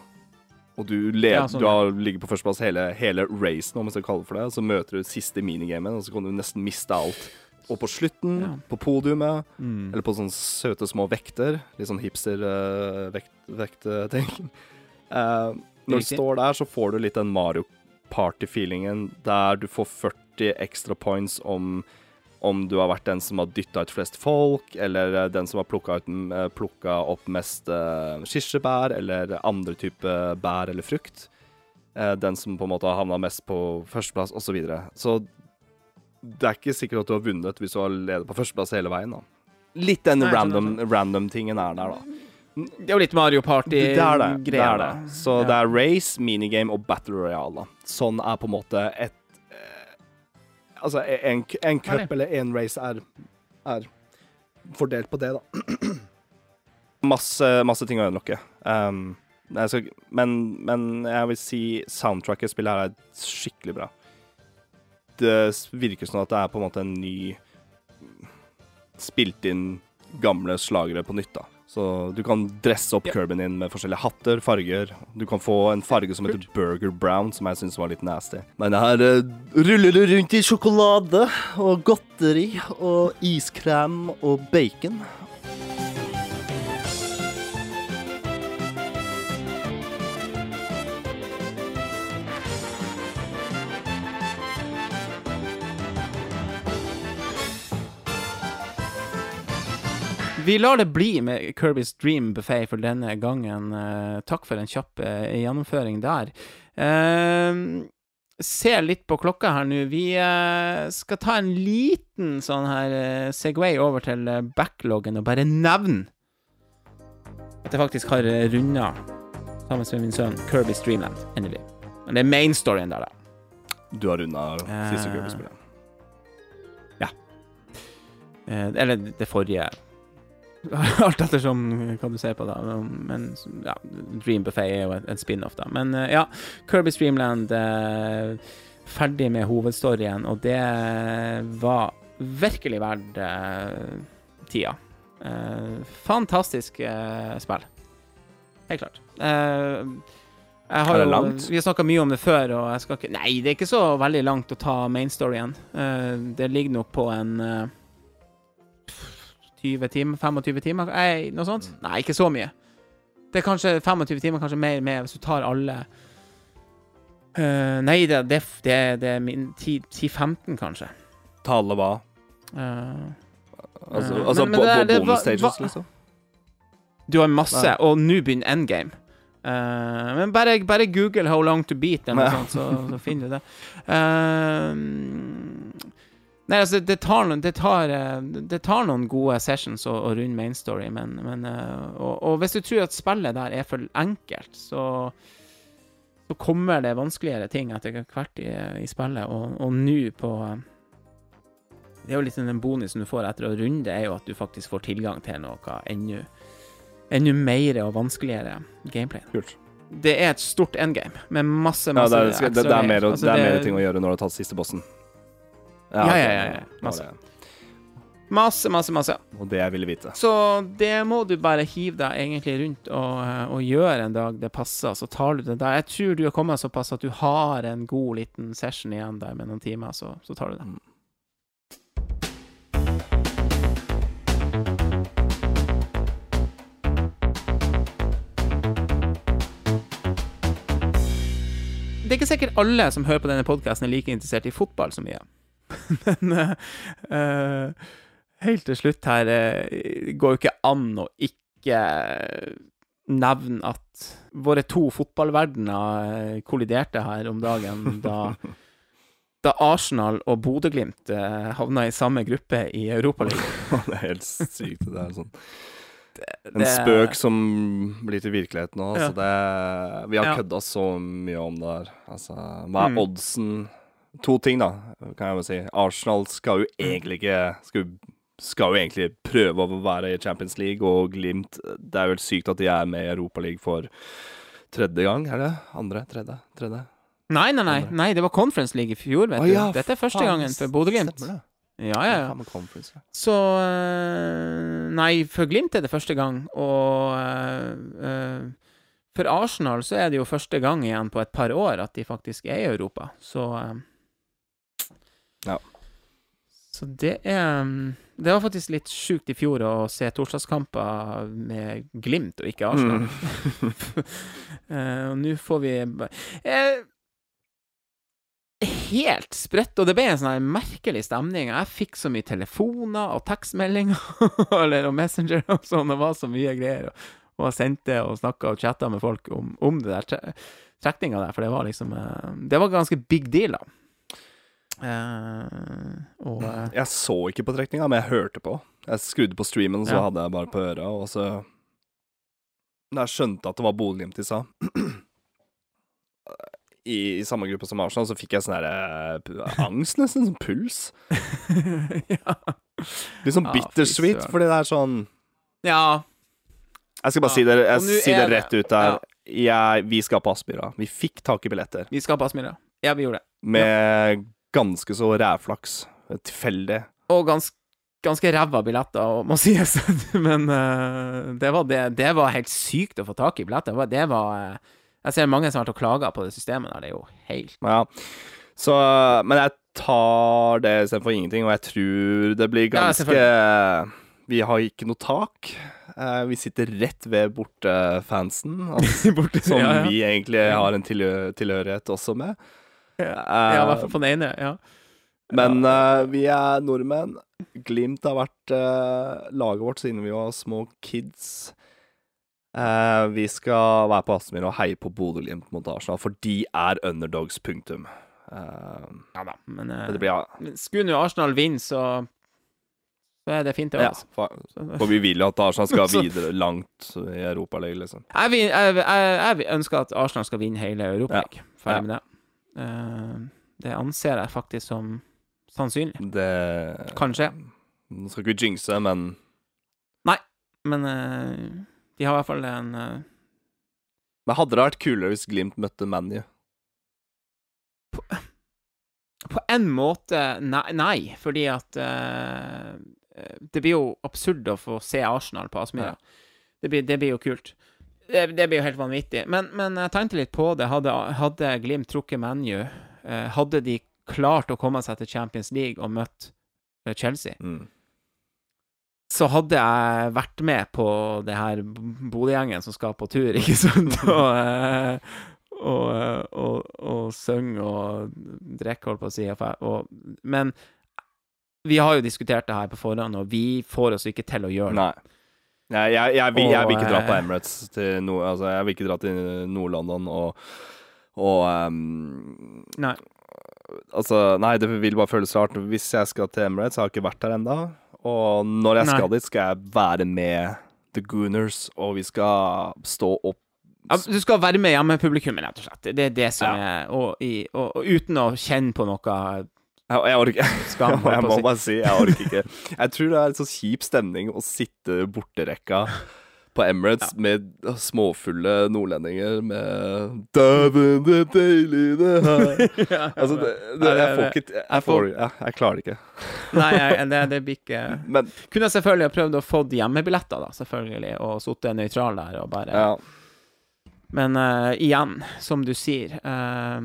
og du, led, Ja, sånn, du ja. har ligger på førsteplass hele, hele racen, om vi skal kalle det for det, og så møter du siste minigamen, og så kan du nesten miste alt. Og på slutten, Ja. på podiumet, Mm. eller på sånne søte små vekter. Litt sånn hipster-vektting. Uh, når du står der, så får du litt den Mario Party-feelingen der du får 40 ekstra points om om du har vært den som har dytta ut flest folk, eller eh, den som har plukka, ut, eh, opp mest uh, kirsebær, eller andre type bær eller frukt. Uh, den som på en måte har havna mest på førsteplass, osv. Så, videre. så det er ikke sikkert at du har vunnet hvis du har ledet på førsteplass hele veien. da. Litt den random-tingen random-tingen er der, da. Det er jo litt Mario er det. Party-greier. er det. Så det er race, minigame og battle royale. da. Sånn er på en måte et eh, Altså, en, en cup eller en race er, er fordelt på det, da. masse, masse ting å unlocke. Um, men, men jeg vil si soundtracket i spillet her er skikkelig bra. Det virker som at det er på en måte en ny Spilt inn gamle slagere på nytt, da. Så du kan dresse opp Ja. curbien din med forskjellige hatter, farger. Du kan få en farge som heter burger brown, som jeg syns var litt nasty. Men her uh, ruller du rundt i sjokolade og godteri og iskrem og bacon. Vi lar det bli med Kirby's Dream Buffet for denne gangen. Eh, takk for en kjapp eh, gjennomføring der. Uh, se litt på klokka her nå. Vi uh, skal ta en liten sånn her uh, Segway over til backloggen og bare nevne at jeg faktisk har runda, sammen med min sønn, Kirby's Streamland, Endelig. Men det er main storyen der, da. Du har runda siste. Kirby-spillet. Ja. eller det forrige. Alt ettersom hva du ser på, da. Men ja, Dream Buffet er jo en, spin-off, da. Men eh, ja, Kirby Streamland eh, ferdig med hovedstoryen, og det var virkelig verdt eh, tida. Eh, fantastisk eh, spill. Helt klart. Eh, Er det jo- Vi har snakka mye om det før, og jeg skal ikke Nei, det er ikke så veldig langt å ta mainstoryen. Uh, det ligger nok på en 20 timer, 25 timer? Ei, noe sånt? Nei, ikke så mye. Det er kanskje 25 timer, kanskje mer mer hvis du tar alle uh, Nei, det, det, det, det er min 10-15, kanskje. Tale hva? Uh, Altså, uh, altså men- men bo- det bonus stages, hva, liksom? du har masse, Nei. og nå begynner endgame. Uh, men bare, bare google 'How long to beat', eller noe sånt, så, så finner du det. Eh, nei, altså, det tar, noen, det, tar, eh, det tar noen gode sessions å, å runde main story, men, men eh, og, og hvis du tror at spillet der er for enkelt, så så kommer det vanskeligere ting etter hvert i, i spillet, og, og nå på eh, Det er jo litt sånn den bonusen du får etter å runde, er jo at du faktisk får tilgang til noe enda enda mer og vanskeligere gameplay. Kult. Det er et stort endgame med masse, Ja, masse det, er, det, det, er mer, Altså, det er mer ting å gjøre når du har tatt siste bossen. Ja, ja, ja, ja, ja. Masse. Masse, masse, masse. Og det jeg ville vite. Så det må du bare hive deg egentlig rundt og, eh, og gjøre en dag det passer. Så tar du det der. Jeg tror du har kommet såpass at du har en god liten session igjen der med noen timer, så, så tar du det. Det er ikke sikkert alle som hører på denne podkasten, er like interessert i fotball som vi er. Men uh, helt til slutt her uh, går jo ikke an å ikke nevne at våre to fotballverdener kolliderte her om dagen da, da Arsenal og Bodø-Glimt havna i samme gruppe i Europaligaen. det er helt sykt. Det er sånn en spøk som blir til virkelighet nå. Ja. Altså det Vi har Ja. kødda så mye om det her. Altså, hva er Mm. oddsen? To ting, da, kan jeg vel si. Arsenal skal jo egentlig ikke skal, jo- skal jo egentlig prøve å være i Champions League, og Glimt Det er vel sykt at de er med i Europaligaen for tredje gang, er det? Andre? Tredje? Tredje? Nei, nei, nei, nei, det var Conference League i fjor, vet Å du. Dette er første gangen for Bodø-Glimt. Ja, ja, ja. Ja. Så eh, Nei, for Glimt er det første gang, og uh, uh, for Arsenal så er det jo første gang igjen på et par år at de faktisk er i Europa, så eh, Ja. Så det er mm, Det var faktisk litt sjukt i fjor å se torsdagskamper med Glimt og ikke Arsenal. Mm. Eh, og nå får vi eh, helt sprøtt, og det ble en sånn merkelig stemning. Jeg fikk så mye telefoner og tekstmeldinger eller og Messenger og sånn, det var så mye greier. Og jeg sendte og snakka og chatta med folk om, om det der tre- trekninga der, for det var liksom eh, Det var ganske big deal, da. Eh, og eh, Jeg så ikke på trekninga, men jeg hørte på. Jeg skrudde på streamen, så Ja. hadde jeg bare på øra, og så Da jeg skjønte at det var Bodø-Glimt de sa I, I samme gruppe som Arsenal, så fikk jeg sånn eh, angst, nesten. Sånn puls. ja. Litt sånn bittersweet, ja, fordi det er sånn ja. Jeg skal bare Ja. si det, jeg si det rett ut der. Jeg, vi skal på Aspmyra. Vi fikk tak i billetter. Vi skal på Aspmyra. Ja, vi gjorde det. Med ganske så rævflaks. Tilfeldig. Og ganske ganske ræva billetter, må sies. Men uh, det, var det, det var helt sykt å få tak i billetter. Det var, uh, eh, Jeg ser mange som har vært og klaga på det systemet der. Det er jo helt Ja. Så Men jeg tar det istedenfor ingenting, og jeg tror det blir Ja, ganske Vi har ikke noe tak. Uh, Vi sitter rett ved bortefansen, altså, borte. som ja, ja. vi egentlig har en tilhø- tilhørighet også med. Ja, Eh, i hvert fall på den ene. Ja. Men uh, vi er nordmenn. Glimt har vært uh, laget vårt siden vi var små kids. Uh, vi skal være på Aspmyr og heie på Bodø-Glimt mot Arsenal, for de er underdogs, punktum. Eh, ja da. Men eh, det blir ja, men skulle nå Arsenal vinne, så så er det fint, det. ja, Altså. For vi vil jo at Arsenal skal videre langt i Europaligaen, liksom. Jeg, jeg, jeg, jeg ønsker at Arsenal skal vinne hele Europaligaen. Ferdig Ja. med det. Eh, det anser jeg faktisk som sannsynlig. Det Kan skje. Nå skal ikke vi jinxe, men Nei, Men eh, de har i hvert fall en eh, Men hadde det vært kulere hvis Glimt møtte ManU? På en måte nei, nei fordi at uh, Det blir jo absurd å få se Arsenal på Aspmyra. Det, det blir jo kult. Det, det blir jo helt vanvittig. Men, men jeg tenkte litt på det. Hadde, hadde Glimt trukket ManU, eh, hadde de klart å komme seg til Champions League og møtt eh, Chelsea, Mm. så hadde jeg vært med på det her Bodø-gjengen som skal på tur, ikke sant? og, eh, og, og, og synge og drikke, holdt på å si. Og, men vi har jo diskutert det her på forhånd, og vi får oss ikke til å gjøre det. Nei. Nei, jeg, jeg, vil, jeg vil ikke dra på Emirates til nord, altså, Jeg vil ikke dra til Nord-London og, og um, Nei. Altså, nei, det vil bare føles rart. Hvis jeg skal til Emirates, jeg har ikke vært der ennå. Og når jeg Nei. skal dit, skal jeg være med The Gooners, og vi skal stå opp Ja, Du skal være med hjemmepublikummet, rett og slett. Det er det som Ja. er og, i, og, og uten å kjenne på noe Jeg, jeg orker Skam, Jeg må bare si, jeg orker ikke. Jeg tror det er en så kjip stemning å sitte borterekka på Emirates med småfulle nordlendinger med 'Dæven, det er deilig, det her'. Altså, det, det, jeg får ikke Jeg, jeg, får, jeg, jeg klarer det ikke. Nei, jeg, det, det blir ikke Men Kunne jeg selvfølgelig prøvd å få hjemmebilletter, da, selvfølgelig, og sittet nøytral der og bare ja. Men uh, igjen, som du sier, eh,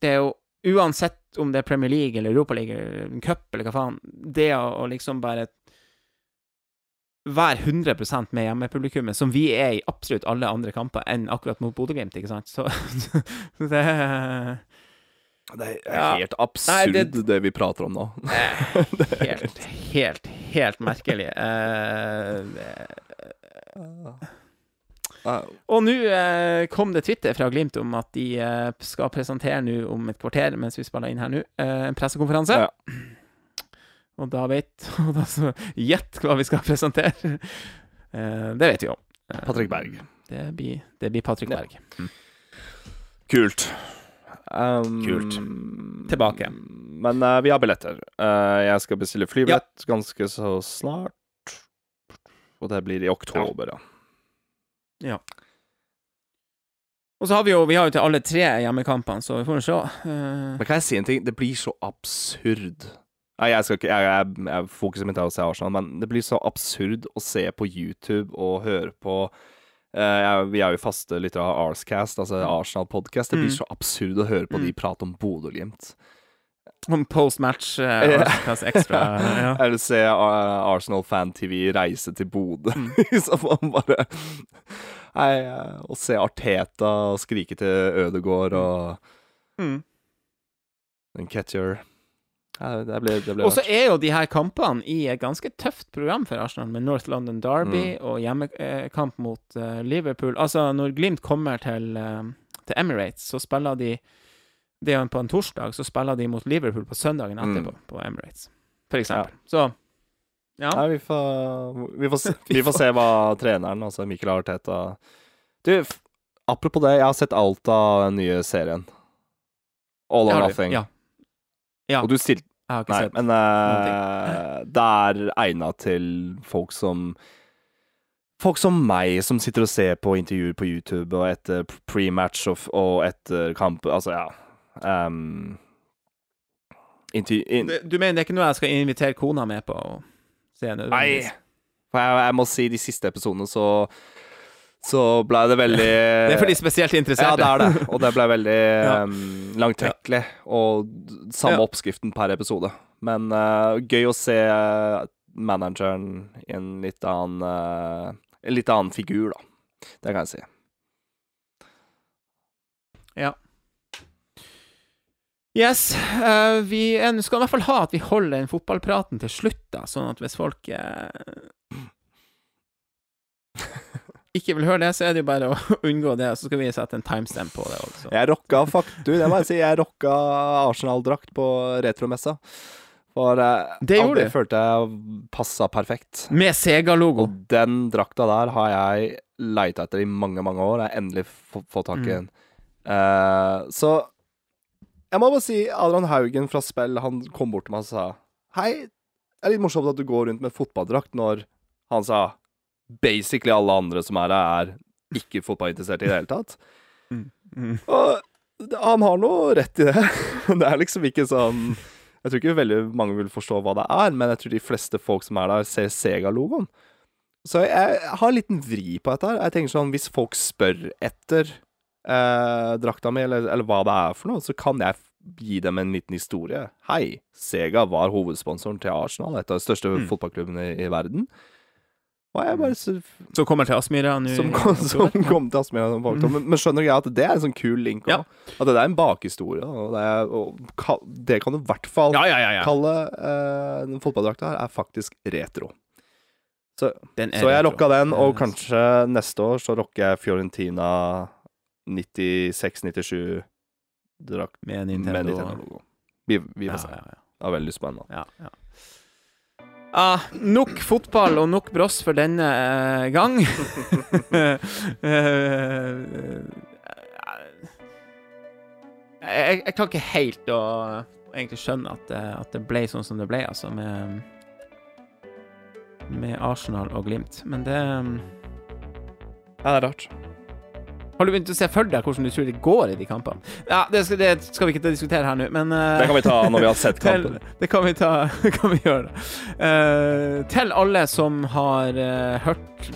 det er jo Uansett om det er Premier League eller Europaliga eller en cup eller hva faen, det å, å liksom bare være 100 med hjemmepublikummet, som vi er i absolutt alle andre kamper enn akkurat mot Bodø-Glimt, ikke sant, så så det Det er Ja. helt absurd, Nei, det... det- vi prater om nå. er helt, helt, helt merkelig. Uh, det- Ja. Og nå eh, kom det Twitter fra Glimt om at de eh, skal presentere nå om et kvarter, mens vi spiller inn her nå, eh, en pressekonferanse. Ja. Og da vet og da så Gjett hva vi skal presentere! Eh, det vet vi jo. Eh, Patrick Berg. Det blir, det blir Patrick Ja. Berg. Kult. Um, Kult. Tilbake. Men uh, vi har billetter. Uh, jeg skal bestille flybillett ganske så snart. Og det blir i oktober, ja. Og så har vi jo Vi har jo til alle tre hjemmekampene, så vi får jo se. Uh... Men kan jeg si en ting? Det blir så absurd. Nei, jeg skal ikke Jeg, jeg, jeg fokuset mitt er å se Arsenal, men det blir så absurd å se på YouTube og høre på Uh, Vi er jo faste lyttere av Arscast, altså Arsenal-podkast. Det blir Mm. så absurd å høre på de Mm. prate om Bodø-Glimt. Om post-match. Arsenals ekstra. ja. Eller se uh, Arsenal Fan TV reise til Bodø. Mm. Så man bare Nei, uh, Å se Arteta skrike til Ødegård og Mm. Ketcher ja, Det ble, det ble Og så er jo de her kampene i et ganske tøft program for Arsenal, med North London Derby Mm. og hjemmekamp mot uh, Liverpool. Altså, når Glimt kommer til, uh, til Emirates, så spiller de Det er jo på en torsdag, så spiller de mot Liverpool på søndagen etterpå, Mm. på Emirates, for eksempel. Så ja. Nei, vi får, vi, får se, vi får se hva treneren, altså Mikkel Arteta Du, apropos det, jeg har sett alt av den nye serien. All or. Nothing. Ja. ja. Og du stilte Jeg har ikke Nei, sett. men eh, det er egna til folk som Folk som meg, som sitter og ser på intervjuer på YouTube og etter pre-match og, og etter kamp Altså, ja um, in, Du mener det er ikke noe jeg skal invitere kona med på? Nei. For jeg, jeg må si, de siste episodene så Så ble det veldig Det er for de spesielt Ja, det er det. Og det ble veldig Ja. um, langtekkelig. Og samme Ja. oppskriften per episode. Men uh, gøy å se uh, manageren i en litt annen uh, En litt annen figur, da. Det kan jeg si. Yes. Uh, vi skal i hvert fall ha at vi holder den fotballpraten til slutt, da, sånn at hvis folk uh, ikke vil høre det, så er det jo bare å unngå det, og så skal vi sette en timestamp på det også. Jeg rocka faktu, det må jeg si. Jeg rocka Arsenal-drakt på retromessa. For uh, Det gjorde du. følte jeg passa perfekt. Med Sega-logo. Og den drakta der har jeg leita etter i mange, mange år. Jeg har endelig fått tak i Mm. den. Så jeg må bare si Adrian Haugen fra Spill, han kom bort til meg og sa Hei, det er litt morsomt at du går rundt med fotballdrakt når han sa basically alle andre som er her, er ikke fotballinteressert i det hele tatt. Mm. Og han har noe rett i det. Det er liksom ikke sånn Jeg tror ikke veldig mange vil forstå hva det er, men jeg tror de fleste folk som er der, ser Sega-logoen. Så jeg har en liten vri på dette her. Jeg tenker sånn, Hvis folk spør etter eh, drakta mi, eller, eller hva det er for noe, så kan jeg gi dem en liten historie. Hei, Sega var hovedsponsoren til Arsenal, et av de største Mm. fotballklubbene i, i verden. Og jeg bare så, Som kommer til Aspmyra nå. som, kom, som kom til Aspmyra Mm. Men, men skjønner du greia at det er en sånn kul link Ja. At det er en bakhistorie. Og det, er, og, det kan du i hvert fall Ja, ja, kalle eh, den fotballdrakta her, er faktisk retro. Så, så jeg rocka den, og kanskje neste år så rocker jeg Fiorentina 96-97 drakt Med med Nintendo. Vi, vi ja, får se. ja, ja. Det var veldig spennende. Ja, ja. Ah, nok fotball og nok bross for denne eh, gang. Eh, jeg, jeg klarer ikke helt å egentlig skjønne at, det- at det ble sånn som det ble, altså, med Med Arsenal og Glimt. Men det Ja, det er rart. Har du begynt å se for deg hvordan du tror det går i de kampene? Ja, det skal, det skal vi ikke diskutere her nå, men uh, Det kan vi ta når vi har sett til, kampen. det kan vi ta kan vi gjøre. Uh, til alle som har uh, hørt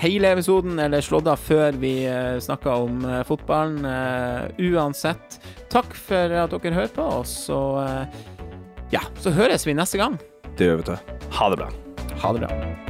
hele episoden eller slått av før vi uh, snakka om uh, fotballen. Uh, uansett, takk for at dere hører på, og så uh, Ja, så høres vi neste gang. Det gjør vi, vet du. Ha det bra. Ha det bra.